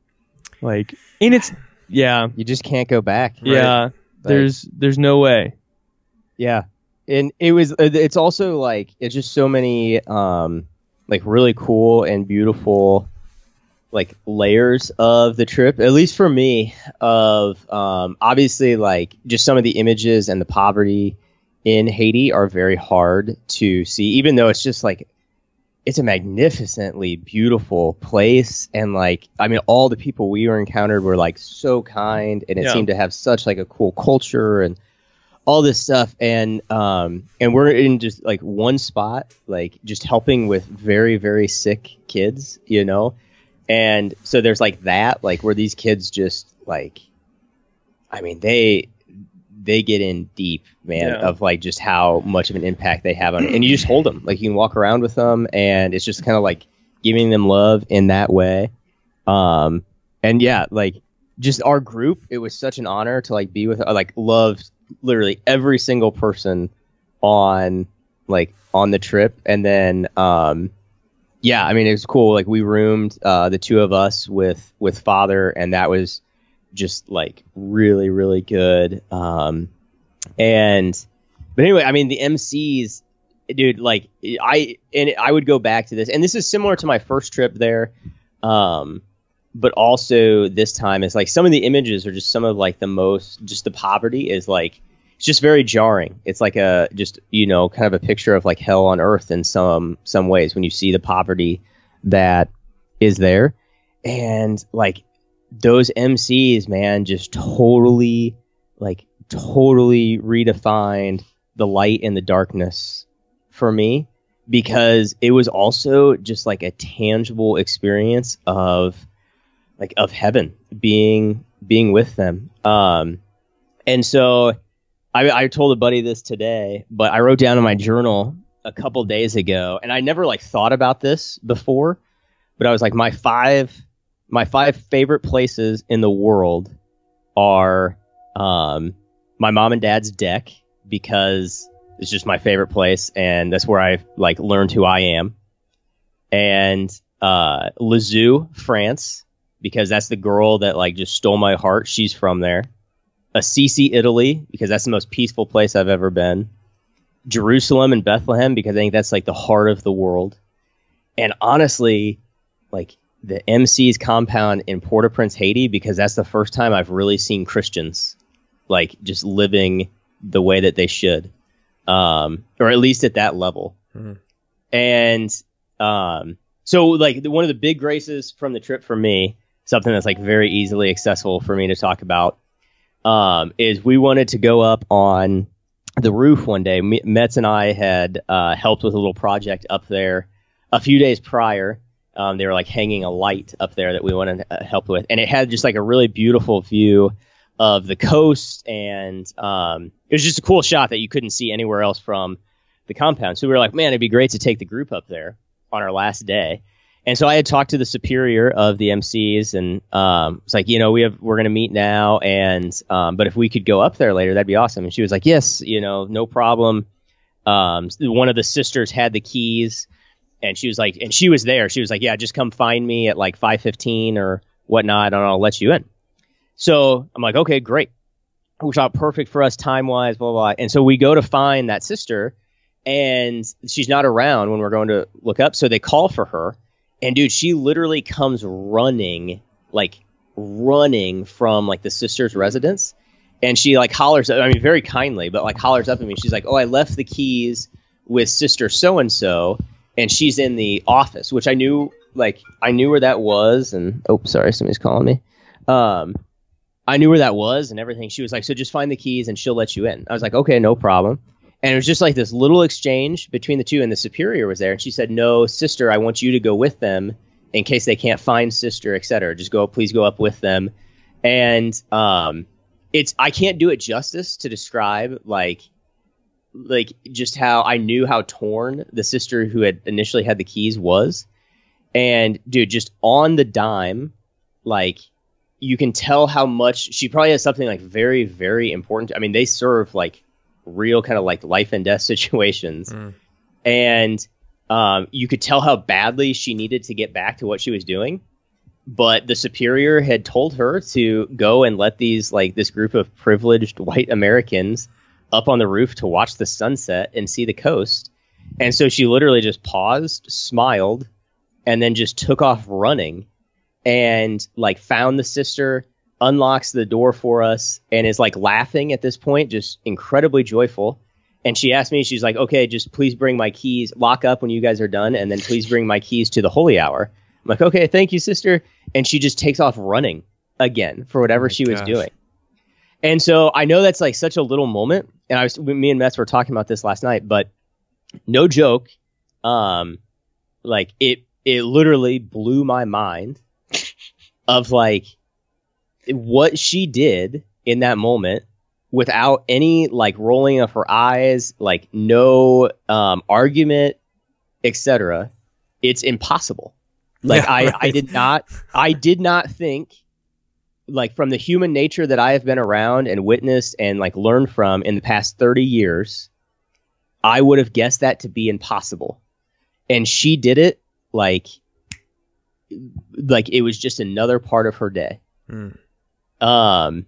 D: like and it's yeah,
B: You just can't go back.
D: yeah. There's there's no way.
B: Yeah, and it was. uh, It's also like it's just so many, um, like really cool and beautiful, like layers of the trip. At least for me, of um, obviously like just some of the images and the poverty in Haiti are very hard to see, even though it's just like it's a magnificently beautiful place and like i mean all the people we were encountered were like so kind and it
D: Yeah.
B: seemed to have such like a cool culture and all this stuff and um and we're in just like one spot like just helping with very very sick kids you know? And so there's like that like where these kids just like i mean they they get in deep man
D: Yeah.
B: of like just how much of an impact they have on it. And you just hold them. Like you can walk around with them and it's just kind of like giving them love in that way. Um and yeah like just our group it was such an honor to like be with like loved literally every single person on like on the trip. And then um yeah i mean it was cool. Like we roomed uh the two of us with with father and that was just like really really good. Um and but anyway i mean the mcs dude like i and i would go back to this. And this is similar to my first trip there. Um but also this time is like some of the images are just some of like the most just the poverty is like it's just very jarring. It's like a just you know kind of a picture of like hell on earth in some some ways when you see the poverty that is there. And like those MCs, man, just totally, like, totally redefined the light and the darkness for me because it was also just like a tangible experience of, like, of heaven being being with them. Um, and so I, I told a buddy this today, but I wrote down in my journal a couple days ago, and I never like thought about this before, but I was like, my five my five favorite places in the world are um, my mom and dad's deck because it's just my favorite place and that's where I've like learned who I am. And uh, Lisieux, France, because that's the girl that like just stole my heart. She's from there. Assisi, Italy, because that's the most peaceful place I've ever been. Jerusalem and Bethlehem, because I think that's like the heart of the world. And honestly, like the MC's compound in Port-au-Prince, Haiti, because that's the first time I've really seen Christians like just living the way that they should, um, or at least at that level.
A: Mhm.
B: And um, so, like one of the big graces from the trip for me, something that's like very easily accessible for me to talk about, um, is we wanted to go up on the roof one day. Me- Metz and I had uh, helped with a little project up there a few days prior. Um, they were like hanging a light up there that we wanted to uh, help with, and it had just like a really beautiful view of the coast, and um, it was just a cool shot that you couldn't see anywhere else from the compound. So we were like, man, it'd be great to take the group up there on our last day. And so I had talked to the superior of the MCs, and um, it's like, you know, we have we're gonna meet now, and um, but if we could go up there later, that'd be awesome. And she was like, yes, you know, no problem. Um, one of the sisters had the keys, and she was like, and she was there. She was like, yeah, just come find me at like five fifteen or whatnot, and I'll let you in. So I'm like, okay, great. Which out perfect for us time wise, blah, blah blah. And so we go to find that sister, and she's not around when we're going to look up. So they call for her, and dude, she literally comes running, like running from like the sister's residence, and she like hollers. I mean, very kindly, but like hollers up at me. She's like, "Oh, I left the keys with sister so and so, and she's in the office," which I knew, like, I knew where that was. And oh, sorry, somebody's calling me. Um, I knew where that was and everything. She was like, "So just find the keys and she'll let you in." I was like, "Okay, no problem." And it was just like this little exchange between the two, and the superior was there, and she said, "No, sister, I want you to go with them in case they can't find sister, etc. Just go, please go up with them." And um, it's I can't do it justice to describe like like just how I knew how torn the sister who had initially had the keys was, and dude, just on the dime, like you can tell how much she probably has something like very very important. I mean, they serve like real kind of like life and death situations,
A: Mm.
B: and um, you could tell how badly she needed to get back to what she was doing. but the superior had told her to go and let these like this group of privileged white Americans up on the roof to watch the sunset and see the coast. And so she literally just paused, smiled, and then just took off running and like found the sister, unlocks the door for us, and is like laughing at this point, just incredibly joyful. And she asked me, she's like, okay, just please bring my keys, lock up when you guys are done, and then please bring my keys to the holy hour. I'm like, okay, thank you, sister. And she just takes off running again for whatever
A: Oh
B: she was
A: gosh.
B: doing. And so I know that's like such a little moment. And I was, me and Metz were talking about this last night, but no joke. Um, like it, it literally blew my mind of like what she did in that moment without any like rolling of her eyes, like no um, argument, etc. It's impossible. Like
A: Yeah,
B: I, I did not, I did not think, like from the human nature that I have been around and witnessed and like learned from in the past thirty years, I would have guessed that to be impossible, and she did it like, like it was just another part of her day.
A: Mm.
B: Um,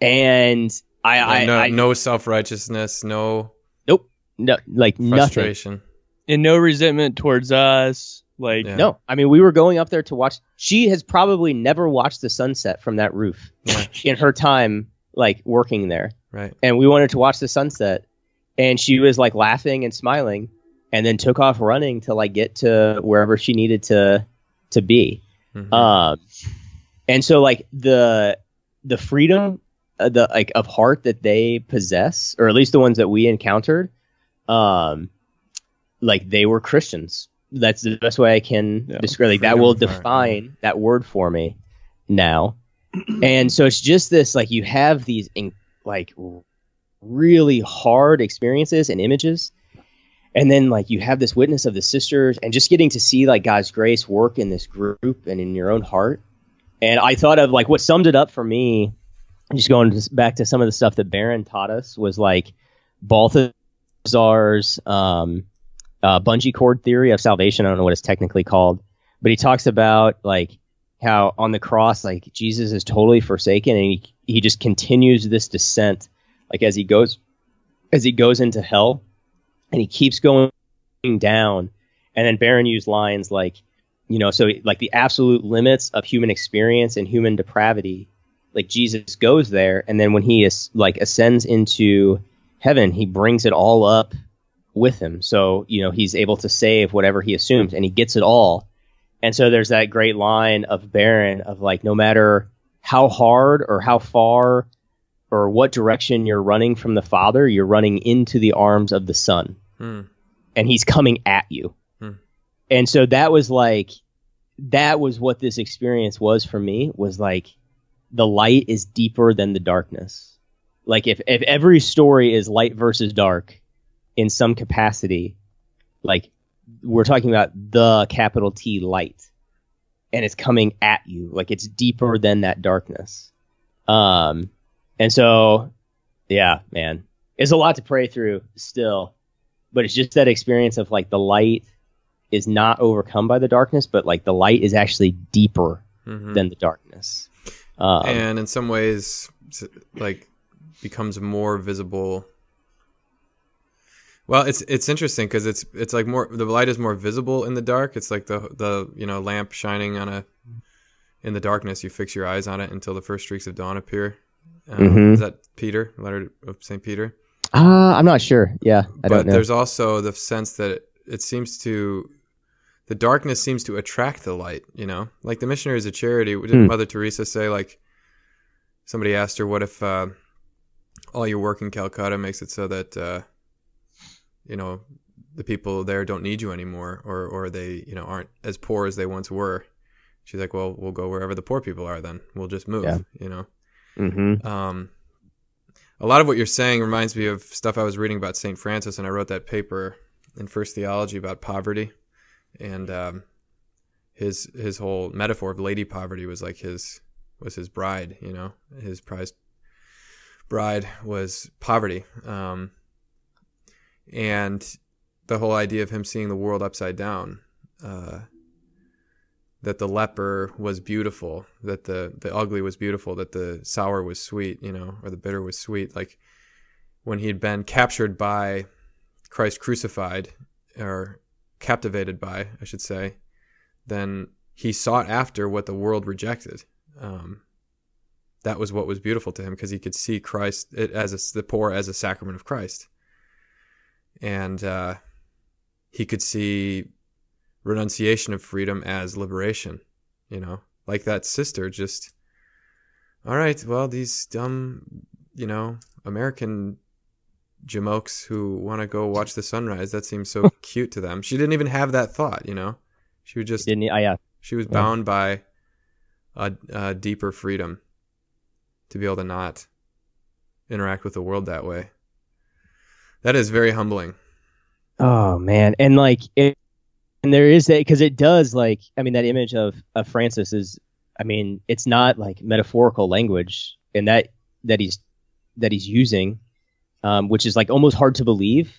B: and I, I,
A: no,
B: I
A: no self righteousness, no
B: nope, no, like nothing.
A: frustration.
D: and no resentment towards us. Like
A: Yeah.
B: No, I mean we were going up there to watch. She has probably never watched the sunset from that roof
A: Yeah.
B: in her time, like working there.
A: Right.
B: And we wanted to watch the sunset, and she was like laughing and smiling, and then took off running to like get to wherever she needed to to be.
A: Mhm.
B: Um, and so like the the freedom, uh, the like of heart that they possess, or at least the ones that we encountered, um, like they were Christians. That's the best way I can
D: Yeah.
B: describe. Like that will
A: of heart,
B: define that word for me now. and so it's just this like you have these in, like really hard experiences and images and then like you have this witness of the sisters and just getting to see like god's grace work in this group and in your own heart and i thought of like what summed it up for me just going back to some of the stuff that Barron taught us was like Balthasar's um, uh, bungee cord theory of salvation. I don't know what it's technically called but he talks about like how on the cross like jesus is totally forsaken and he, he just continues this descent like as he goes as he goes into hell and he keeps going down. And then Barron used lines like you know so like the absolute limits of human experience and human depravity like jesus goes there and then when he is like ascends into heaven he brings it all up with him so you know he's able to save whatever he assumes and he gets it all and so there's that great line of Barron of like no matter how hard or how far or what direction you're running from the father you're running into the arms of the son
A: Hmm.
B: and he's coming at you. And so that was like that was what this experience was for me was like the light is deeper than the darkness. Like if if every story is light versus dark in some capacity, like we're talking about the capital T light and it's coming at you like it's deeper than that darkness. Um and so yeah, man. It's a lot to pray through still but it's just that experience of like the light is not overcome by the darkness, but like the light is actually deeper
A: Mhm.
B: than the darkness. Um,
A: and in some ways, like becomes more visible. Well, it's it's interesting because it's it's like more the light is more visible in the dark. It's like the the you know lamp shining on a in the darkness. You fix your eyes on it until the first streaks of dawn appear. Um,
B: Mhm.
A: Is that Peter? Letter of Saint Peter.
B: uh, I'm not sure. Yeah, I
A: but
B: don't know.
A: there's also the sense that it, seems to the darkness seems to attract the light you know like the missionaries of charity didn't
B: Hmm.
A: mother teresa say like somebody asked her what if uh, all your work in calcutta makes it so that uh, you know the people there don't need you anymore or or they you know aren't as poor as they once were she's like well we'll go wherever the poor people are then we'll just move
B: Yeah.
A: you know
B: hmm
A: um, a lot of what you're saying reminds me of stuff I was reading about St. Francis, and I wrote that paper in First Theology about poverty, and um, his his whole metaphor of Lady Poverty was like his was his bride, you know, his prized bride was poverty, um, and the whole idea of him seeing the world upside down. Uh, that the leper was beautiful, that the the ugly was beautiful, that the sour was sweet, you know, or the bitter was sweet. Like when he had been captured by Christ crucified, or captivated by, I should say, then he sought after what the world rejected. Um, that was what was beautiful to him because he could see Christ as a, the poor as a sacrament of Christ, and uh, he could see renunciation of freedom as liberation. You know, like that sister just. All right, well, these dumb, you know, American jamokes who want to go watch the sunrise. That seems so cute to them. She didn't even have that thought, you know. She would just
B: Didn't he? Oh, ah, yeah.
A: she was bound by a, a deeper freedom to be able to not interact with the world that way. That is very humbling.
B: Oh man, and like it, and there is that because it does like I mean that image of of Francis is I mean it's not like metaphorical language and that that he's that he's using, um, which is like almost hard to believe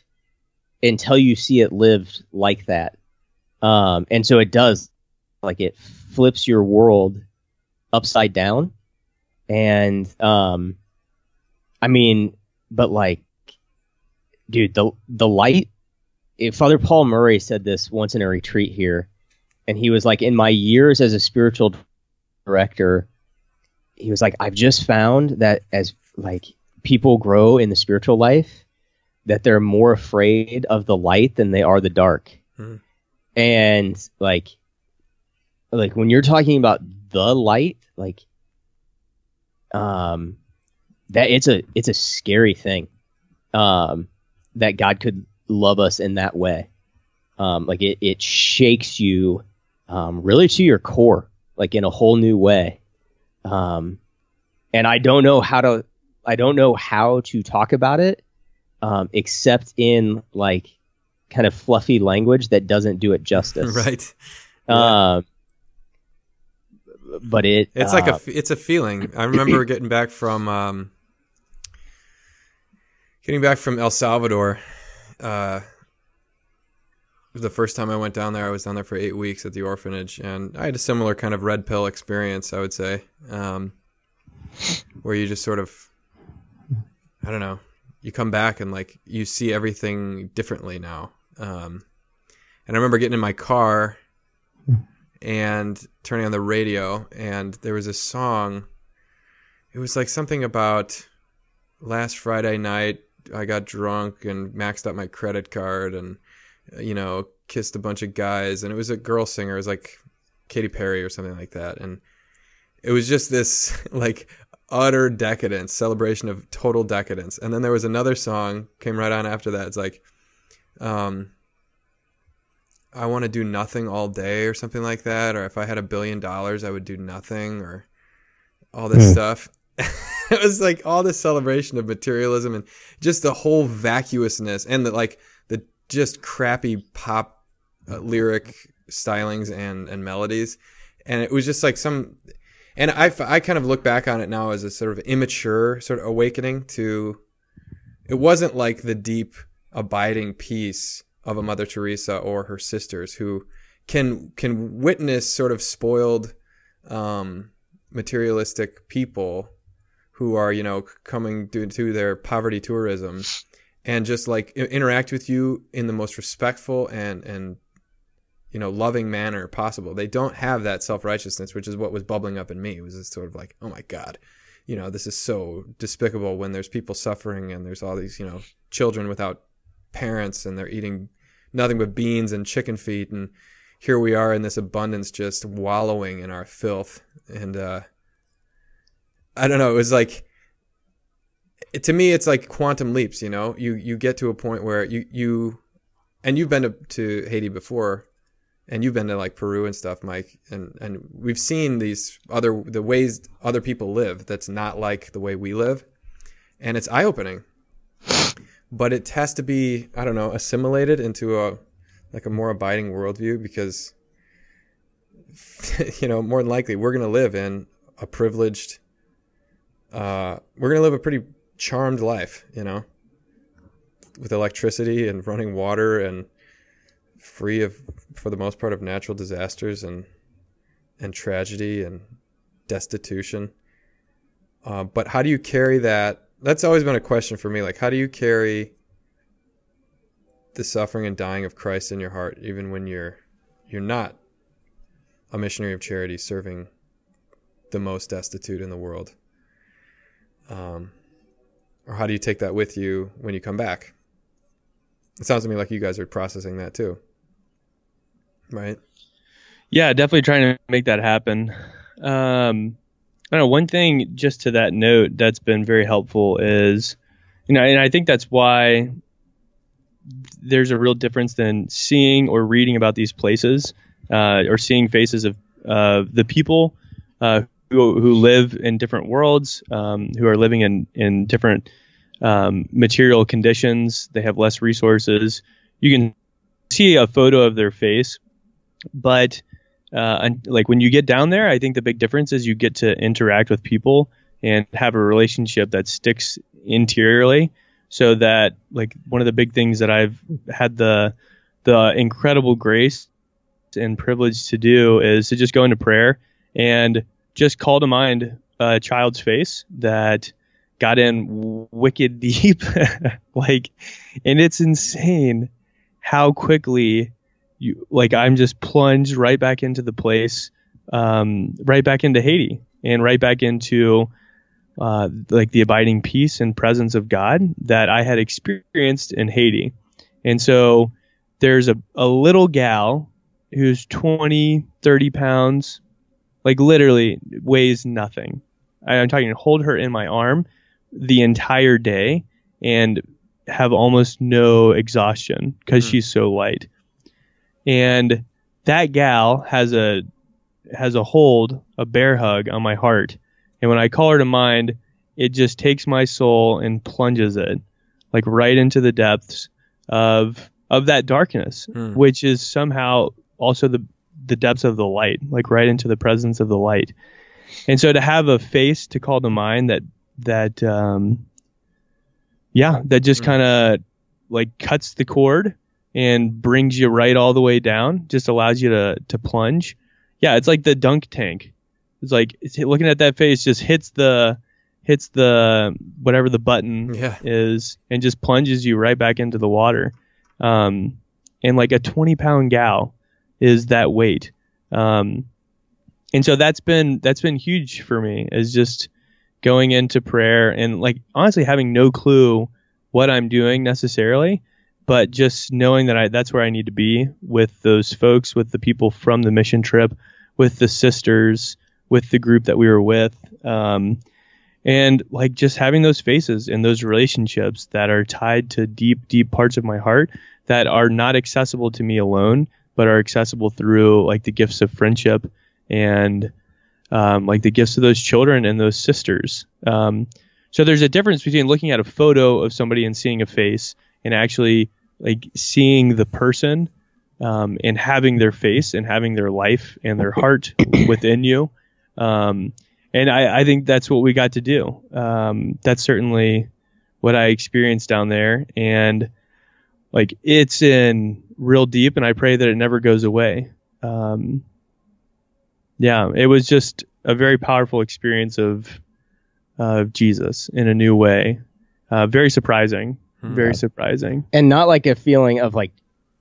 B: until you see it lived like that. Um, and so it does like it flips your world upside down, and um, I mean, but like, dude, the the light if Father Paul Murray said this once in a retreat here, and he was like, in my years as a spiritual director, he was like, I've just found that as like people grow in the spiritual life, that they're more afraid of the light than they are the dark.
A: Mhm.
B: And like, like when you're talking about the light, like, um, that it's a it's a scary thing, um, that God could love us in that way. Um, like it, it shakes you um, really to your core, like in a whole new way. Um, and I don't know how to, I don't know how to talk about it, um, except in like kind of fluffy language that doesn't do it justice.
A: right.
B: Um, but it,
A: It's like a
B: uh,
A: it's a feeling. I remember getting back from um, getting back from El Salvador. Uh, the first time I went down there, I was down there for eight weeks at the orphanage, and I had a similar kind of red pill experience. I would say, um, where you just sort of, I don't know, you come back and like you see everything differently now. Um, and I remember getting in my car and turning on the radio and there was a song. It was like something about last friday night i got drunk and maxed out my credit card and you know kissed a bunch of guys. And it was a girl singer. It was like katy perry or something like that. And it was just this like utter decadence celebration of total decadence and then there was another song came right on after that it's like um I want to do nothing all day or something like that. Or if I had a billion dollars, I would do nothing or all this stuff. it was like all this celebration of materialism and just the whole vacuousness and the like the just crappy pop uh, lyric stylings and, and melodies. And it was just like some, and I, I kind of look back on it now as a sort of immature sort of awakening to, it wasn't like the deep abiding peace of a Mother Teresa or her sisters who can can witness sort of spoiled um, materialistic people who are you know coming due to their poverty tourism and just like interact with you in the most respectful and and you know loving manner possible. They don't have that self-righteousness which is what was bubbling up in me. It was just sort of like oh my god you know this is so despicable when there's people suffering and there's all these you know children without parents and they're eating nothing but beans and chicken feet. And here we are in this abundance just wallowing in our filth. And uh i don't know. It was like it- to me it's like quantum leaps you know? You you get to a point where you you and you've been to, to haiti before and you've been to like peru and stuff mike and and we've seen these other the ways other people live that's not like the way we live and it's eye-opening. But it has to be I don't know assimilated into a like a more abiding worldview because you know more than likely we're gonna live in a privileged uh, we're gonna live a pretty charmed life you know with electricity and running water and free of for the most part of natural disasters and and tragedy and destitution. Uh, but how do you carry that? That's always been a question for me. Like, how do you carry the suffering and dying of Christ in your heart, even when you're you're not a missionary of charity serving the most destitute in the world? Um, or how do you take that with you when you come back? It sounds to me like you guys are processing that too, right?
D: Yeah, definitely trying to make that happen. Um, I know. One thing, just to that note, that's been very helpful is, you know, and I think that's why there's a real difference than seeing or reading about these places uh, or seeing faces of uh, the people uh, who, who live in different worlds, um, who are living in, in different um, material conditions. They have less resources. You can see a photo of their face, but uh, and, like when you get down there, I think the big difference is you get to interact with people and have a relationship that sticks interiorly. So that like one of the big things that I've had the the incredible grace and privilege to do is to just go into prayer and just call to mind a child's face that got in wicked deep like and it's insane how quickly you like I'm just plunged right back into the place, um, right back into Haiti and right back into uh, like the abiding peace and presence of God that I had experienced in Haiti. And so there's a, a little gal who's 20, 30 pounds, like literally weighs nothing. I, I'm talking hold her in my arm the entire day and have almost no exhaustion because
A: Mm.
D: she's so light and that gal has a has a hold, a bear hug on my heart. And when I call her to mind, it just takes my soul and plunges it like right into the depths of of that darkness,
A: Hmm.
D: which is somehow also the the depths of the light, like right into the presence of the light. And so to have a face to call to mind that that um yeah, that just
A: Hmm.
D: kind of like cuts the cord and brings you right all the way down, just allows you to to plunge. Yeah, it's like the dunk tank. It's like it's looking at that face just hits the hits the whatever the button
A: Yeah.
D: is and just plunges you right back into the water. Um, and like a 20 pound gal is that weight. Um, and so that's been that's been huge for me is just going into prayer and like honestly having no clue what I'm doing necessarily, but just knowing that I that's where I need to be with those folks, with the people from the mission trip, with the sisters, with the group that we were with. Um, and like just having those faces and those relationships that are tied to deep, deep parts of my heart that are not accessible to me alone, but are accessible through like the gifts of friendship and um, like the gifts of those children and those sisters. Um, so there's a difference between looking at a photo of somebody and seeing a face and actually like seeing the person um, and having their face and having their life and their heart within you. Um, and I, I think that's what we got to do. Um, that's certainly what I experienced down there. And like it's in real deep, and I pray that it never goes away. Um, yeah, it was just a very powerful experience of of Jesus in a new way. Uh, very surprising. Very surprising.
B: and not like a feeling of like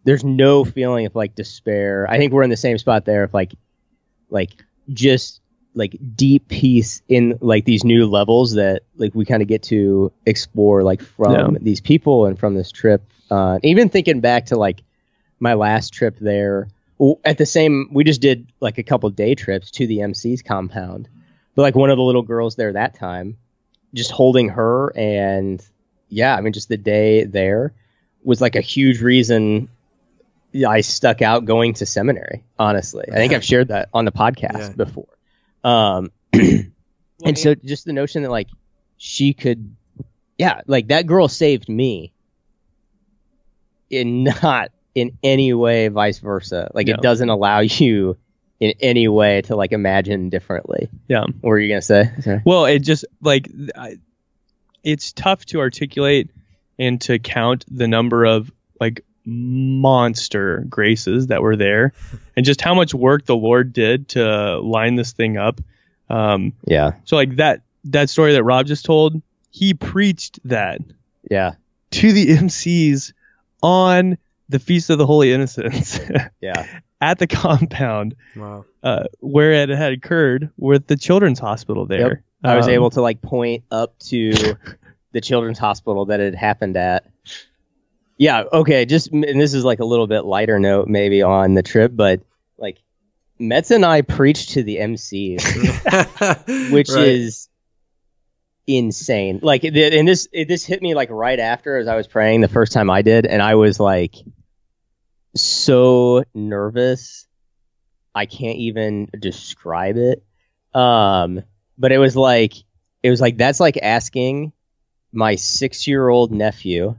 B: there's no feeling of like despair i think we're in the same spot there of like like just like deep peace in like these new levels that like we kind of get to explore like from
D: Yeah.
B: these people and from this trip uh even thinking back to like my last trip there at the same we just did like a couple day trips to the mc's compound but like one of the little girls there that time just holding her and yeah i mean just the day there was like a huge reason I stuck out going to seminary. Honestly, I think I've shared that on the podcast
A: Yeah.
B: before. Um, and so just the notion that like she could, yeah, like that girl saved me, and not in any way vice versa. Like
D: No.
B: it doesn't allow you in any way to like imagine differently.
D: Yeah.
B: What were you gonna say? Sorry.
D: Well, it just like I- it's tough to articulate and to count the number of like monster graces that were there, and just how much work the Lord did to line this thing up. Um,
B: Yeah.
D: so like that that story that Rob just told, he preached that
B: Yeah.
D: to the MCs on the Feast of the Holy Innocents
B: Yeah.
D: at the compound
A: Wow.
D: uh, where it had occurred with the children's hospital there.
B: I was
D: Um,
B: able to like point up to the children's hospital that it happened at. Yeah, okay, just and this is like a little bit lighter note maybe on the trip, but like Metz and I preached to the MC, which
A: Right.
B: is insane. Like and this it, this hit me like right after as I was praying the first time I did and I was like so nervous. I can't even describe it. Um but it was like it was like that's like asking my 6-year-old nephew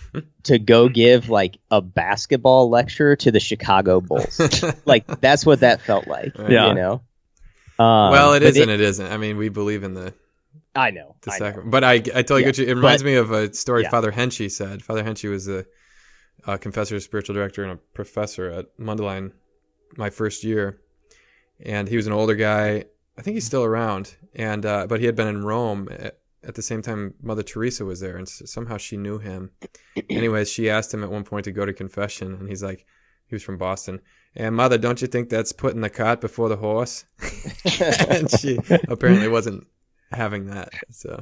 B: to go give like a basketball lecture to the Chicago Bulls. like that's what that felt like,
D: Yeah.
B: you know. Um,
A: well, it
B: but
A: is and it isn't. I mean, we believe in the
B: I know.
A: the
B: I know.
A: but I I totally
B: Yeah,
A: get you. It reminds
B: but-
A: me of a story
B: yeah.
A: Father Henchy said. Father Henchy was a, a confessor, spiritual director, and a professor at Mundelein my first year, and he was an older guy. I think he's still around, and uh, but he had been in Rome at, at the same time Mother Teresa was there, and somehow she knew him. Anyways, she asked him at one point to go to confession, and he's like, he was from Boston. And mother, don't you think that's putting the cart before the horse? and she apparently wasn't having that. So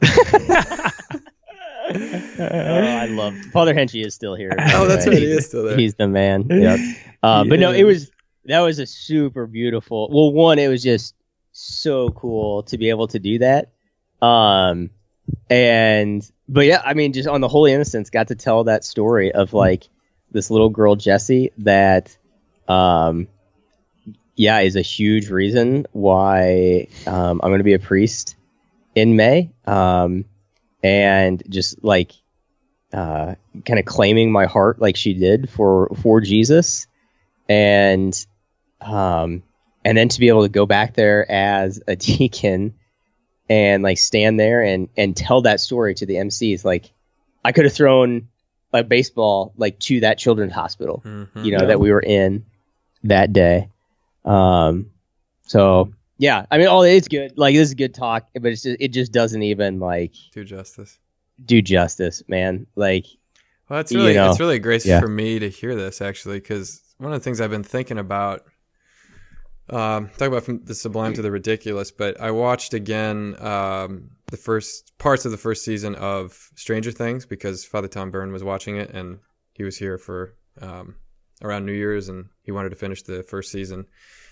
B: Oh, I love Father Henchy is still here.
A: oh,
B: the
A: that's
B: way.
A: right. He is still there.
B: He's the man. Yep. Uh, But no, it was that was a super beautiful. Well, one, it was just so cool to be able to do that. Um, and but yeah, I mean, just on the Holy Innocents, got to tell that story of like this little girl Jessie that, um, yeah, is a huge reason why um, I'm going to be a priest in May. Um, and just like uh, kind of claiming my heart like she did for for Jesus, and um, and then to be able to go back there as a deacon and like stand there and and tell that story to the MCs, like I could have thrown a baseball like to that children's hospital,
A: Mhm.
B: you know,
D: Yeah.
B: that we were in that day. Um, so yeah, I mean, all it's good. Like this is good talk, but it's just, it just doesn't even like
A: do justice.
B: do justice, man. Like
A: Well, it's
B: You
A: really
B: know.
A: it's really a grace
B: Yeah.
A: for me to hear this actually, because one of the things I've been thinking about, um, talk about from the sublime to the ridiculous. But I watched again um, the first parts of the first season of Stranger Things because Father Tom Byrne was watching it and he was here for um, around New Year's and he wanted to finish the first season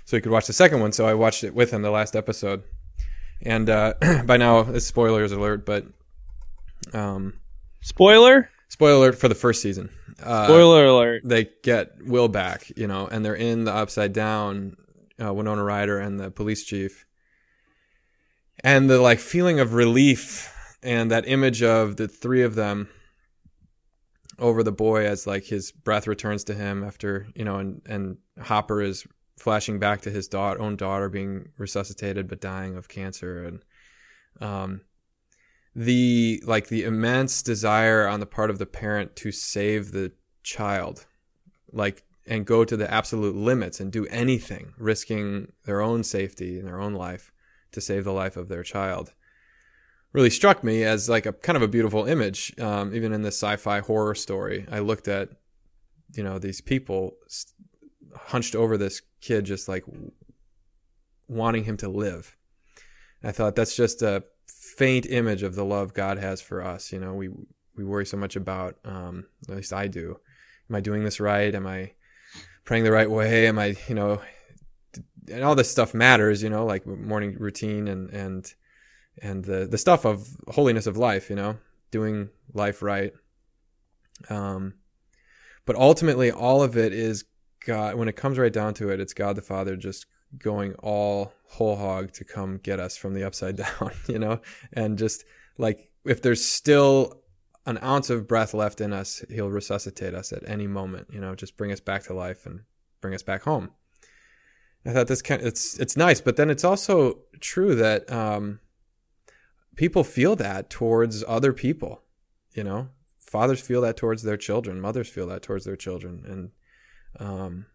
A: so he could watch the second one. So I watched it with him, the last episode. And uh, by now, it's spoilers alert, but um,
D: Spoiler?
A: spoiler alert for the first season. Uh,
D: Spoiler alert.
A: they get Will back, you know, and they're in the Upside Down, uh, Winona Ryder and the police chief, and the like feeling of relief and that image of the three of them over the boy as like his breath returns to him after you know, and and Hopper is flashing back to his daughter, own daughter being resuscitated but dying of cancer, and um, the like the immense desire on the part of the parent to save the child like and go to the absolute limits and do anything risking their own safety and their own life to save the life of their child really struck me as like a kind of a beautiful image um, even in this sci-fi horror story. I looked at you know these people hunched over this kid just like wanting him to live. I thought that's just a faint image of the love god has for us you know we we worry so much about um, at least i do. Am I doing this right? Am I praying the right way? Am I, you know, and all this stuff matters, you know, like morning routine and and and the the stuff of holiness of life, you know, doing life right. Um, but ultimately, all of it is God. When it comes right down to it, it's God the Father just going all whole hog to come get us from the upside down, you know, and just like if there's still an ounce of breath left in us, he'll resuscitate us at any moment. You know, just bring us back to life and bring us back home. I thought this kind it's it's nice, but then it's also true that um, people feel that towards other people. You know, fathers feel that towards their children, mothers feel that towards their children, and um,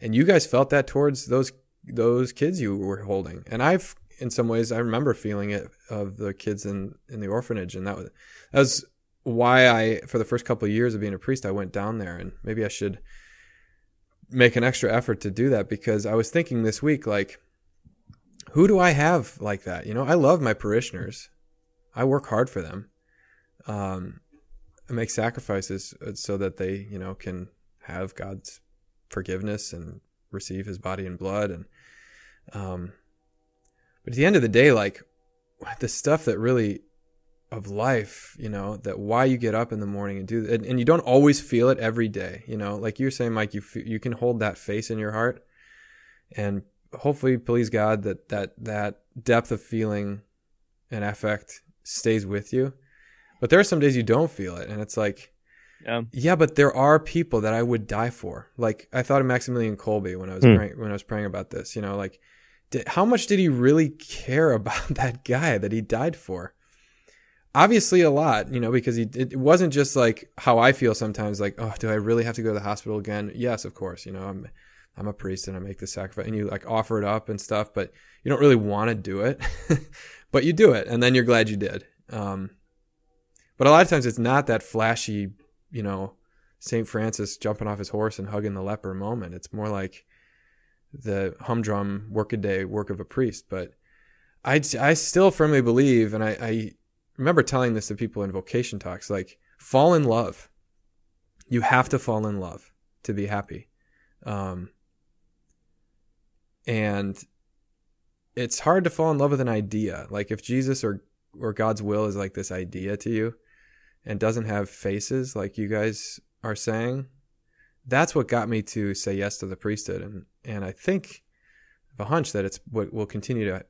A: and you guys felt that towards those those kids you were holding, and I've in some ways I remember feeling it of the kids in in the orphanage, and that was that was why I for the first couple of years of being a priest I went down there, and maybe I should make an extra effort to do that because I was thinking this week like who do I have like that? You know, I love my parishioners. I work hard for them. Um, I make sacrifices uh, so that they, you know, can have God's forgiveness and receive His body and blood. And um, but at the end of the day, like the stuff that really of life, you know, that why you get up in the morning and do, and, and you don't always feel it every day, you know, like you're saying, Mike, you f- you can hold that face in your heart, and hopefully, please God, that that that depth of feeling and affect stays with you. But there are some days you don't feel it, and it's like,
D: Yeah.
A: yeah, but there are people that I would die for. Like I thought of Maximilian Kolbe when I was
D: Hmm.
A: praying, when I was praying about this. You know, like did, how much did he really care about that guy that he died for? Obviously, a lot. You know, because he it, wasn't just like how I feel sometimes. Like, oh, do I really have to go to the hospital again? Yes, of course. You know, I'm I'm a priest and I make the sacrifice, and you like offer it up and stuff, but you don't really want to do it, but you do it, and then you're glad you did. Um, but a lot of times it's not that flashy, you know, St. Francis jumping off his horse and hugging the leper moment. It's more like the humdrum workaday work of a priest. But I, I still firmly believe, and I, I remember telling this to people in vocation talks, like fall in love. You have to fall in love to be happy. Um, and it's hard to fall in love with an idea. Like if Jesus or or God's will is like this idea to you and doesn't have faces like you guys are saying, that's what got me to say yes to the priesthood and and I think I have a hunch that it's what will continue to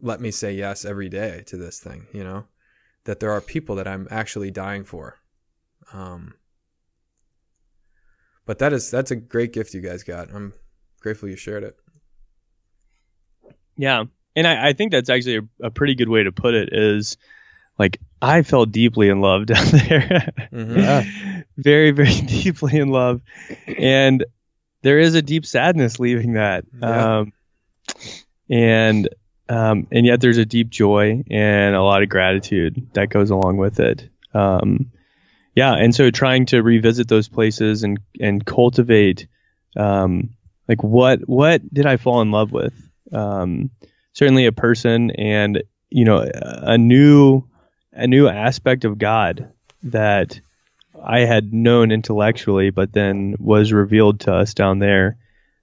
A: let me say yes every day to this thing, you know? That there are people that I'm actually dying for. Um but that is that's a great gift you guys got. I'm grateful you shared it.
D: Yeah. And I, I think that's actually a, a pretty good way to put it is like I fell deeply in love down there.
A: Mhm.
D: very, very deeply in love. And there is a deep sadness leaving that.
A: Yeah.
D: Um, and um, and yet there's a deep joy and a lot of gratitude that goes along with it. Um, yeah, and so trying to revisit those places and and cultivate um, like what what did I fall in love with? Um, certainly a person and you know a new a new aspect of God that I had known intellectually, but then was revealed to us down there.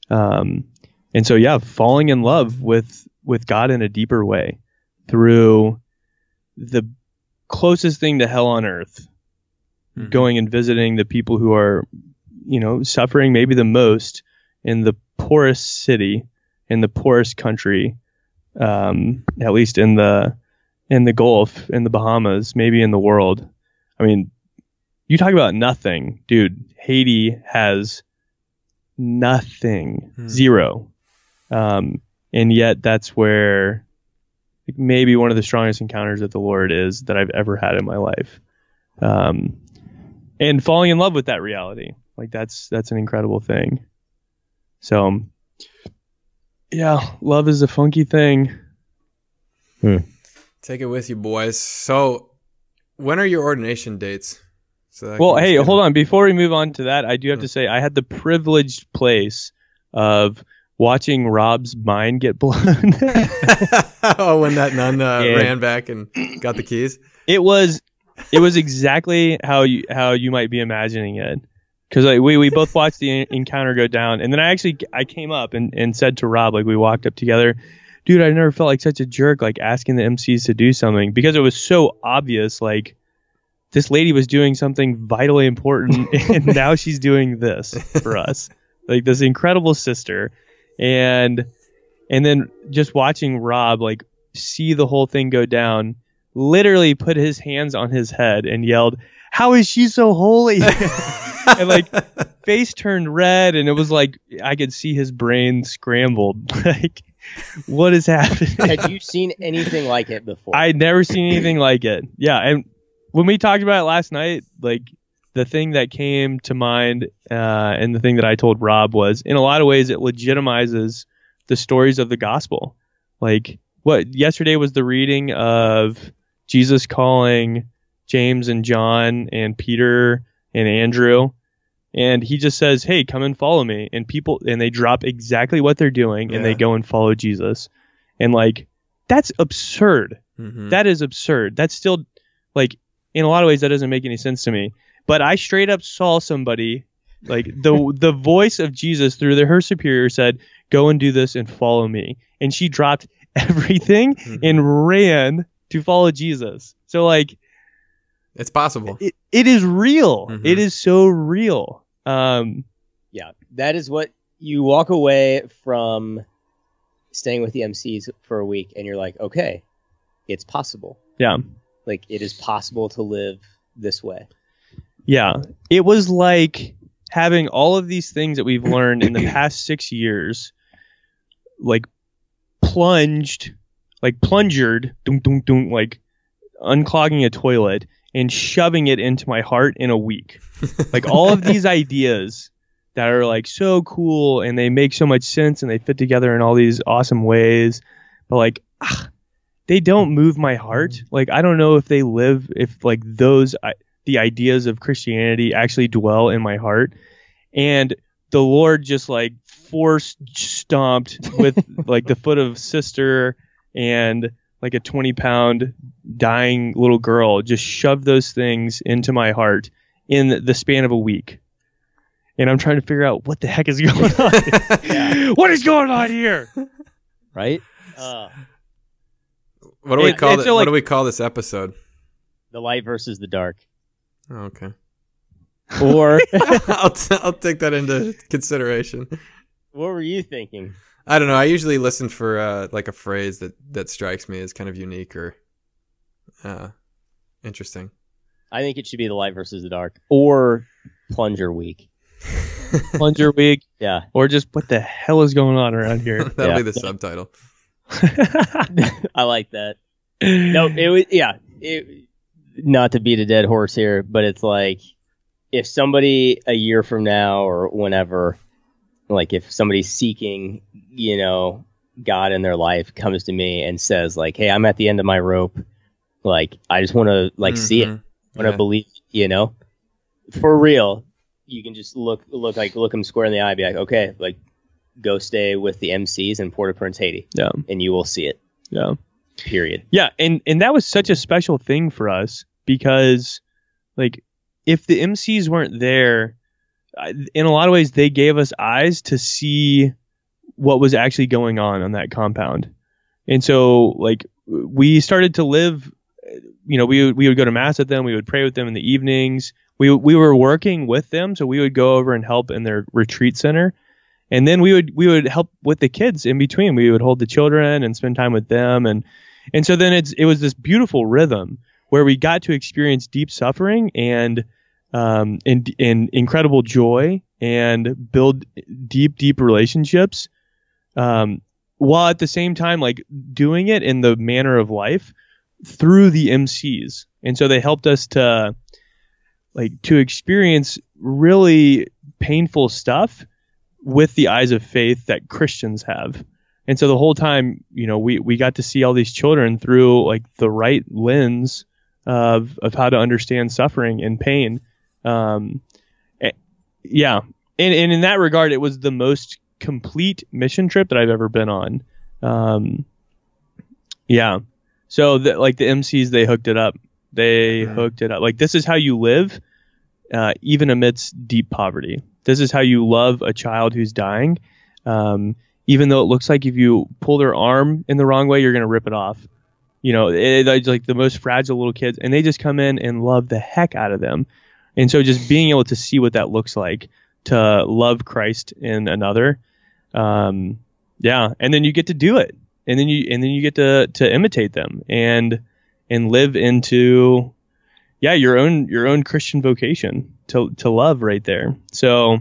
D: Um, and so, yeah, falling in love with with God in a deeper way through the closest thing to hell on earth,
A: Mhm.
D: going and visiting the people who are, you know, suffering maybe the most in the poorest city, in the poorest country, um, at least in the in the Gulf, in the Bahamas, maybe in the world. I mean, you talk about nothing, dude. Haiti has nothing,
A: Hmm.
D: zero, um, and yet that's where like, maybe one of the strongest encounters that the Lord is that I've ever had in my life. Um, and falling in love with that reality, like that's that's an incredible thing. So, yeah, love is a funky thing.
A: Take it with you, boys. So, when are your ordination dates? So
D: Well, hey, hold on. Before we move on to that, I do have
A: Hmm.
D: to say I had the privileged place of watching Rob's mind get blown.
A: oh, when that nun uh,
D: Yeah.
A: ran back and got the keys.
D: it was it was exactly how you how you might be imagining it because like we, we both watched the en- encounter go down and then i actually i came up and, and said to rob like we walked up together dude i never felt like such a jerk like asking the mcs to do something because it was so obvious like this lady was doing something vitally important and now she's doing this for us like this incredible sister and and then just watching rob like see the whole thing go down literally put his hands on his head and yelled, "How is she so holy?" and like face turned red, and it was like I could see his brain scrambled. like, what is happening?
B: Had you seen anything like it before?
D: I'd never seen anything like it. Yeah, and when we talked about it last night, like the thing that came to mind, uh, and the thing that I told Rob was, in a lot of ways, it legitimizes the stories of the gospel. Like what yesterday was the reading of Jesus calling James and John and Peter and Andrew. And he just says, Hey, come and follow me. And people, and they drop exactly what they're doing and they go and follow Jesus. And like, that's absurd.
A: Mhm.
D: That is absurd. That's still like in a lot of ways that doesn't make any sense to me. But I straight up saw somebody like the the voice of Jesus through the, her superior said, "Go and do this and follow me." And she dropped everything
A: Mhm.
D: and ran to follow Jesus. So like
A: It's possible.
D: it, it is real.
A: Mhm.
D: It is so real. Um
B: Yeah, that is what you walk away from staying with the MCs for a week, and you're like, okay, it's possible.
D: yeah.
B: Like it is possible to live this way.
D: Yeah. It was like having all of these things that we've learned in the past six years, like plunged, like plungered, like unclogging a toilet and shoving it into my heart in a week. Like all of these ideas that are like so cool and they make so much sense and they fit together in all these awesome ways. But like, ah, they don't move my heart. Like, I don't know if they live, if like those, I, the ideas of Christianity actually dwell in my heart. And the Lord just like force stomped with like the foot of sister and like a 20 pound dying little girl, just shoved those things into my heart in the span of a week. And I'm trying to figure out what the heck is going on. What is going on here?
B: Right? Uh,
A: what do we
D: It-
A: call it?
D: so,
A: what do we call this episode?
B: the light versus the dark.
A: Oh, okay.
B: Or
A: I'll, t- I'll take that into consideration.
B: what were you thinking?
A: I don't know. I usually listen for uh, like a phrase that that strikes me as kind of unique or uh, interesting.
B: I think it should be the light versus the dark, or plunger week.
D: Plunger week,
B: Yeah,
D: or just what the hell is going on around here?
A: That'll
B: Yeah.
A: be the subtitle.
B: I like that. No, it was yeah. It, not to beat a dead horse here, but it's like if somebody a year from now or whenever, like if somebody's seeking, you know, God in their life comes to me and says like, "Hey, I'm at the end of my rope. Like, I just want to like see it.
A: Mhm.
B: want to
A: Yeah.
B: believe, you know, for real." You can just look, look like look them square in the eye, be like, "Okay, like, go stay with the MCs in Port-au-Prince, Haiti,
D: yeah,
B: and you will see it."
D: yeah.
B: Period.
D: Yeah, and and that was such a special thing for us because like if the MCs weren't there, in a lot of ways they gave us eyes to see what was actually going on on that compound. And so like we started to live you know, we would, we would go to mass with them, we would pray with them in the evenings. We we were working with them, so we would go over and help in their retreat center. And then we would we would help with the kids in between. We would hold the children and spend time with them and and so then it's it was this beautiful rhythm where we got to experience deep suffering and um and, and incredible joy and build deep deep relationships um while at the same time like doing it in the manner of life through the MCs. And so they helped us to like to experience really painful stuff with the eyes of faith that Christians have. And so the whole time, you know, we, we got to see all these children through like the right lens of, of how to understand suffering and pain. Um, yeah. And, and in that regard, it was the most complete mission trip that I've ever been on. Um, yeah. So the, like the MCs, they hooked it up. They
A: Mhm.
D: hooked it up. Like this is how you live, uh, even amidst deep poverty. This is how you love a child who's dying, um, even though it looks like if you pull their arm in the wrong way, you're gonna rip it off. You know, it, it's like the most fragile little kids, and they just come in and love the heck out of them. And so, just being able to see what that looks like to love Christ in another, um, yeah, and then you get to do it, and then you and then you get to to imitate them and and live into yeah your own your own Christian vocation to to love right there. So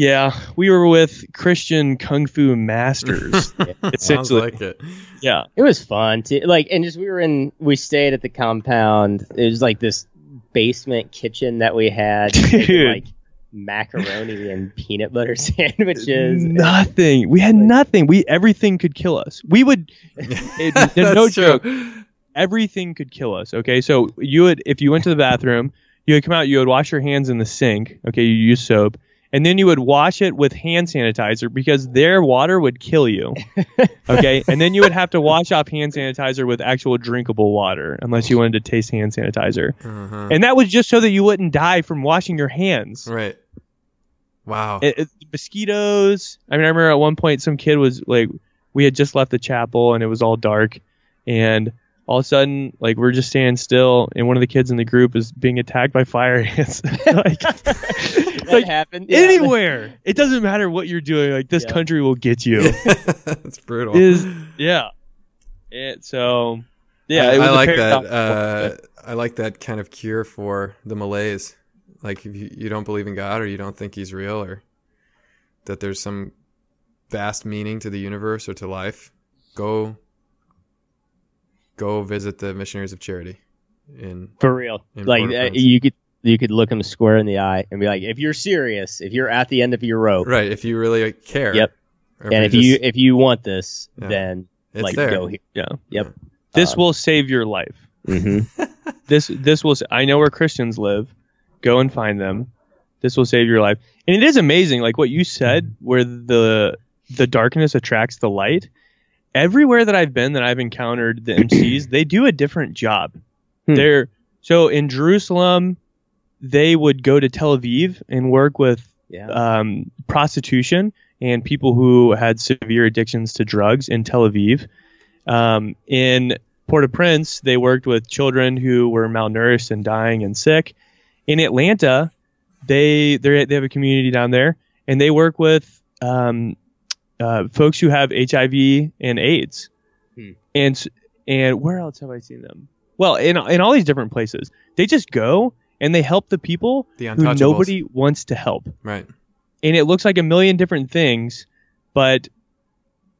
D: Yeah, we were with Christian Kung Fu masters.
A: Sounds
D: essentially,
A: like it.
D: yeah.
B: It was fun to like, and just we were in. We stayed at the compound. It was like this basement kitchen that we had, making, like macaroni and peanut butter sandwiches.
D: Nothing. We had nothing. We everything could kill us. We would. It,
A: That's
D: no joke.
A: true.
D: Everything could kill us. Okay, so you would if you went to the bathroom, you would come out. You would wash your hands in the sink. Okay, you use soap, and then you would wash it with hand sanitizer because their water would kill you. Okay, and then you would have to wash off hand sanitizer with actual drinkable water unless you wanted to taste hand sanitizer.
A: Uh-huh.
D: And that was just so that you wouldn't die from washing your hands.
A: Right. Wow.
D: it, it- mosquitoes. I mean, I remember at one point some kid was like, we had just left the chapel and it was all dark, and all of a sudden, like we're just standing still, and one of the kids in the group is being attacked by fire ants. like,
B: that
D: like,
B: happened Yeah.
D: anywhere, it doesn't matter what you're doing. Like this
B: Yeah.
D: country will get you.
A: That's brutal.
D: Is yeah. It so yeah.
A: I,
D: it was
A: I
D: a
A: like that. Uh, I like that kind of cure for the malaise. Like if you, you don't believe in God or you don't think He's real or that there's some vast meaning to the universe or to life, go go visit the Missionaries of Charity. In
B: for real.
A: In
B: Like uh, you could you could look them square in the eye and be like, if you're serious, if you're at the end of your rope,
A: right, if you really care.
B: Yep.
A: Or
B: and if
A: you're
B: you if you want this,
A: Yeah.
B: then
A: it's
B: like
A: there.
B: go here.
D: yeah.
B: Yep.
D: This
B: Uh,
D: will save your life.
B: hmm
D: this this will i know where christians live go and find them this will save your life and it is amazing like what you said where the the darkness attracts the light everywhere that i've been that i've encountered the mcs they do a different job
B: Hmm.
D: they're so in jerusalem they would go to tel aviv and work with
B: Yeah.
D: um, prostitution and people who had severe addictions to drugs in Tel Aviv. Um, in Port-au-Prince, they worked with children who were malnourished and dying and sick. In Atlanta, they they they have a community down there, and they work with um, uh, folks who have HIV and AIDS.
B: Hmm.
D: And and where else have I seen them? Well, in in all these different places, they just go and they help the people
A: The
D: who nobody wants to help
A: Right.
D: and it looks like a million different things but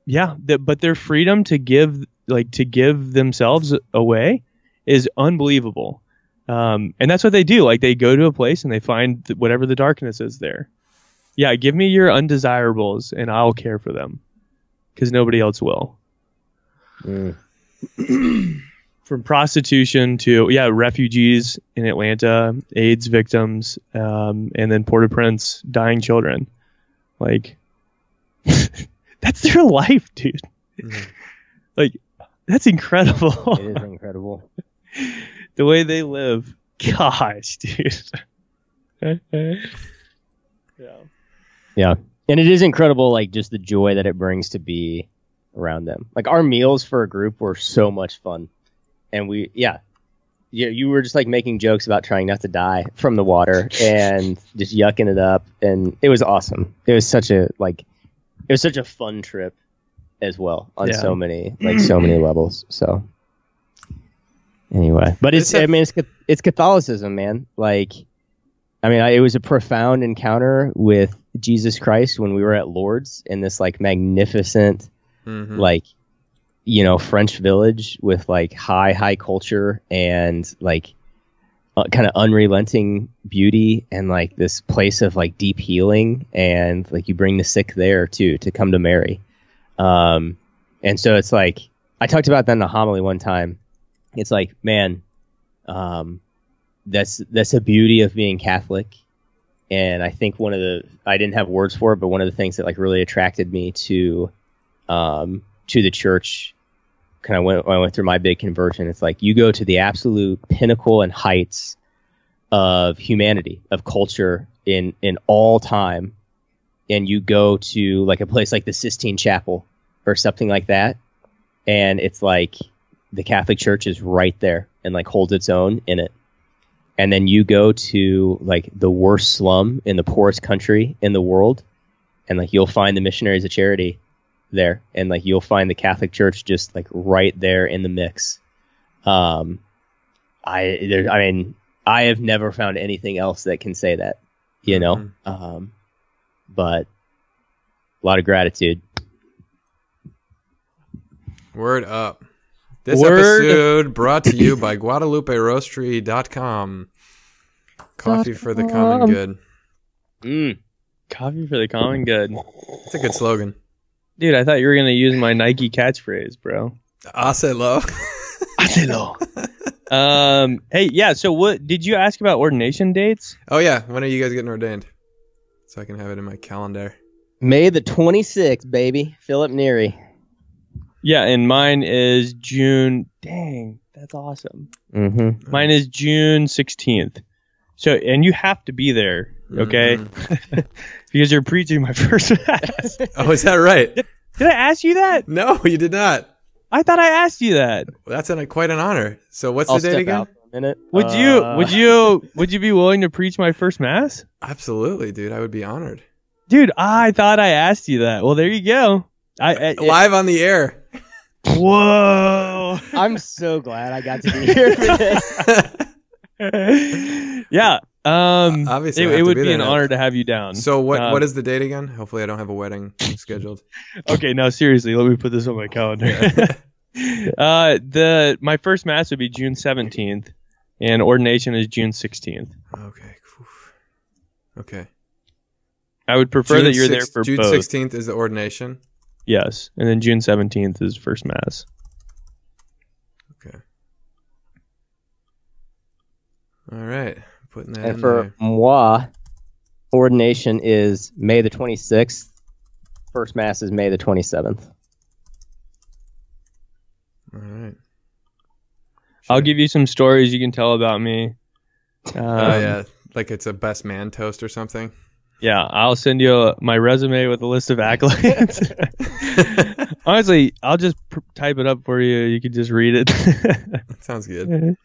D: yeah the, but their freedom to give like to give themselves away is unbelievable um, and that's what they do like they go to a place and they find whatever the darkness is there yeah give me your undesirables and i'll care for them. Because nobody else will.
B: Mm.
D: from prostitution to yeah refugees in atlanta aids victims um, and then port-au-prince dying children. Like that's their life dude.
A: Mhm.
D: like that's incredible.
B: It is incredible.
D: the way they live. Gosh dude. Yeah
B: Yeah. And it is incredible, like just the joy that it brings to be around them. Like our meals for a group were so much fun. And we, yeah. Yeah, you were just like making jokes about trying not to die from the water and just yucking it up. And it was awesome. It was such a, like, it was such a fun trip as well on
D: Yeah.
B: so many, like, so many levels. So, anyway, but it's,
A: It's a-
B: I mean, it's, it's Catholicism, man. Like, I mean, I, it was a profound encounter with Jesus Christ when we were at Lourdes in this like magnificent,
A: Mhm.
B: like, you know, French village with like high, high culture and like uh, kind of unrelenting beauty and like this place of like deep healing and like you bring the sick there too to come to Mary. Um, and so it's like I talked about that in a homily one time. It's like, man, um, that's that's a beauty of being Catholic. And I think one of the I didn't have words for it, but one of the things that like really attracted me to um, to the church kind of went when I went through my big conversion. It's like you go to the absolute pinnacle and heights of humanity, of culture in in all time, and you go to like a place like the Sistine Chapel or something like that, and it's like the Catholic Church is right there and like holds its own in it. And then you go to like the worst slum in the poorest country in the world, and like you'll find the missionaries of charity there, and like you'll find the Catholic Church just like right there in the mix. Um, I there, I mean, I have never found anything else that can say that. You know,
A: Mhm.
B: um, but a lot of gratitude.
A: Word up. This
D: Word.
A: episode brought to you by GuadalupeRoastery.com. Coffee for the common good.
B: Mm.
D: Coffee for the common good.
A: It's a good slogan.
D: Dude, I thought you were gonna use my Nike catchphrase, bro.
A: Acelo.
D: Um. Hey, yeah. So, what did you ask about ordination dates?
A: oh yeah, when are you guys getting ordained? So I can have it in my calendar.
B: May the 26th, baby. Philip Neri.
D: Yeah, and mine is June. Dang, that's awesome.
B: Mm-hmm.
D: Mine is June sixteenth. So, and you have to be there, okay?
A: Mhm.
D: because you're preaching my first mass.
A: Oh, is that right?
D: Did I ask you that?
A: No, you did not.
D: I thought I asked you that.
A: Well, that's an, quite an honor. So what's
B: I'll
A: the date again?
B: out for a minute.
D: Would
B: Uh,
D: you? Would you? Would you be willing to preach my first mass?
A: Absolutely, dude. I would be honored.
D: Dude, I thought I asked you that. Well, there you go. I, I
A: Live on the air.
D: Whoa.
B: I'm so glad I got to be here for this.
D: yeah. Um.
A: Obviously,
D: it, it would
A: be
D: be, an
A: now.
D: honor to have you down.
A: so what?
D: Um,
A: what is the date again? Hopefully, I don't have a wedding scheduled.
D: Okay, no, seriously, let me put this on my calendar. uh, the my first mass would be June seventeenth, and ordination is June sixteenth.
A: Okay. Okay.
D: I would prefer
A: June
D: that you're there
A: six-
D: for
A: June
D: both.
A: sixteenth is the ordination.
D: Yes, and then June seventeenth is first mass.
A: Okay. All right. Putting that
B: and
A: in
B: for
A: there.
B: moi, ordination is May the 26th. First Mass is May the 27th.
A: All right.
D: I'll give you some stories you can tell about me. Um,
A: Oh yeah, like it's a best man toast or something.
D: Yeah, I'll send you a, my resume with a list of accolades. Honestly, I'll just pr- type it up for you. You can just read it.
A: Sounds good.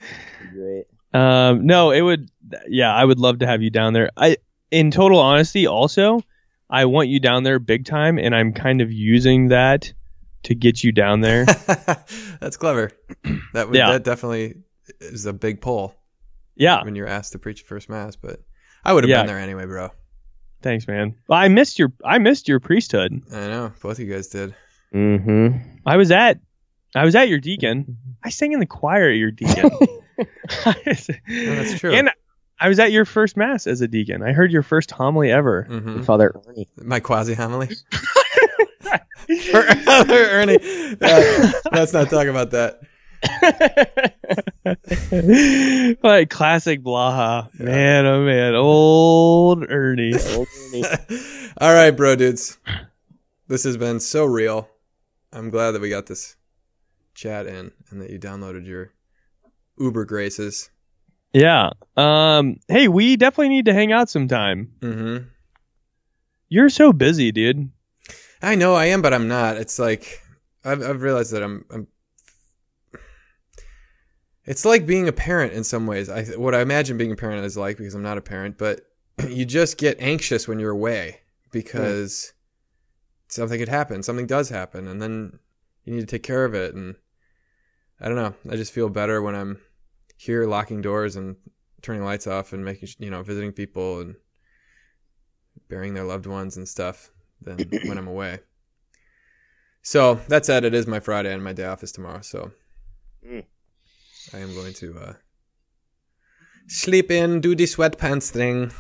B: Great.
D: Um, no, it would. Yeah, I would love to have you down there. I, in total honesty, also, I want you down there big time, and I'm kind of using that to get you down there.
A: That's clever. That would
D: Yeah.
A: that definitely is a big pull
D: yeah,
A: when you're asked to preach the first mass. But I would have
D: Yeah.
A: been there anyway, bro.
D: Thanks, man. Well, I missed your, I missed your priesthood.
A: I know both of you guys did.
B: Mm-hmm.
D: I was at, I was at your deacon. I sang in the choir at your deacon.
A: that's true.
D: And I was at your first mass as a deacon. I heard your first homily ever.
A: hmm
B: Father Ernie.
A: My quasi homily. Father Ernie, uh, let's not talk about that.
D: like classic Blaha. Man, oh man. Old Ernie.
B: Old Ernie.
A: All right, bro, dudes. This has been so real. I'm glad that we got this chat in and that you downloaded your Uber graces.
D: Yeah. Um, hey, we definitely need to hang out sometime.
A: Mm-hmm.
D: You're so busy, dude.
A: I know I am, but I'm not. It's like I've I've realized that I'm. I'm it's like being a parent in some ways. I what I imagine being a parent is like because I'm not a parent, but you just get anxious when you're away because something could happen. Something does happen, and then you need to take care of it. And I don't know. I just feel better when I'm here, locking doors and turning lights off and making you know visiting people and burying their loved ones and stuff than when I'm away. So that said, it is my Friday and my day off is tomorrow. So
B: Mm.
A: I am going to uh, sleep in, do the sweatpants thing.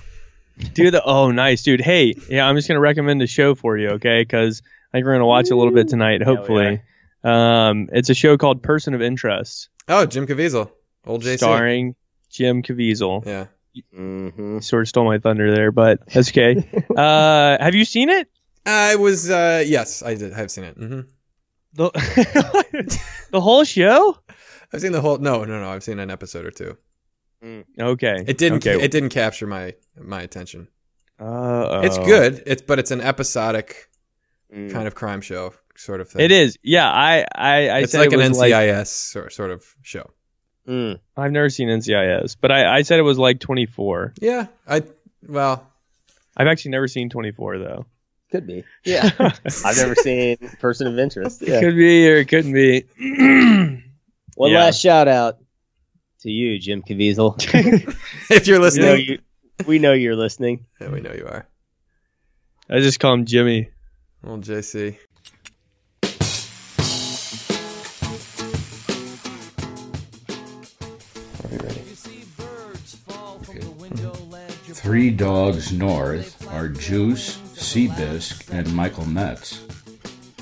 D: Do the oh nice, dude. Hey, yeah, I'm just gonna recommend a show for you, okay? Because I think we're gonna watch a little bit tonight,
B: Yeah,
D: hopefully. Um, it's a show called Person of Interest,
A: Oh, Jim Caviezel, old JC.
D: starring Jim Caviezel.
A: Yeah,
B: Mm-hmm.
D: Sort of stole my thunder there, but that's okay. uh, have you seen it?
A: I was. Uh, yes, I did. I've seen it. Mm-hmm.
D: The the whole show?
A: I've seen the whole. No, no, no. I've seen an episode or two.
D: Okay.
A: It didn't.
D: Okay.
A: It didn't capture my my attention.
D: Uh,
A: It's good. It's but it's an episodic
B: Mm.
A: kind of crime show sort of thing.
D: It is. Yeah, I I, I
A: It's
D: said
A: like
D: it
A: an
D: was like
A: NCIS sort sort of show.
B: Mm.
D: I've never seen NCIS, but I, I said it was like 24.
A: Yeah, I. Well,
D: I've actually never seen 24 though.
B: Could be. Yeah. I've never seen Person of Interest.
D: It could be or it couldn't be.
B: One
D: Yeah.
B: last shout out to you, Jim Caviezel.
A: if you're
B: we, know
A: listening,
B: you, we know you're listening.
A: yeah, we know you are.
D: I just call him Jimmy.
A: Little JC. Are we ready?
E: Three Dogs North are Juice, Seabisc, and Michael Metz.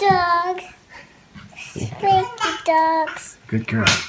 F: Dog. Dogs.
E: Good girl.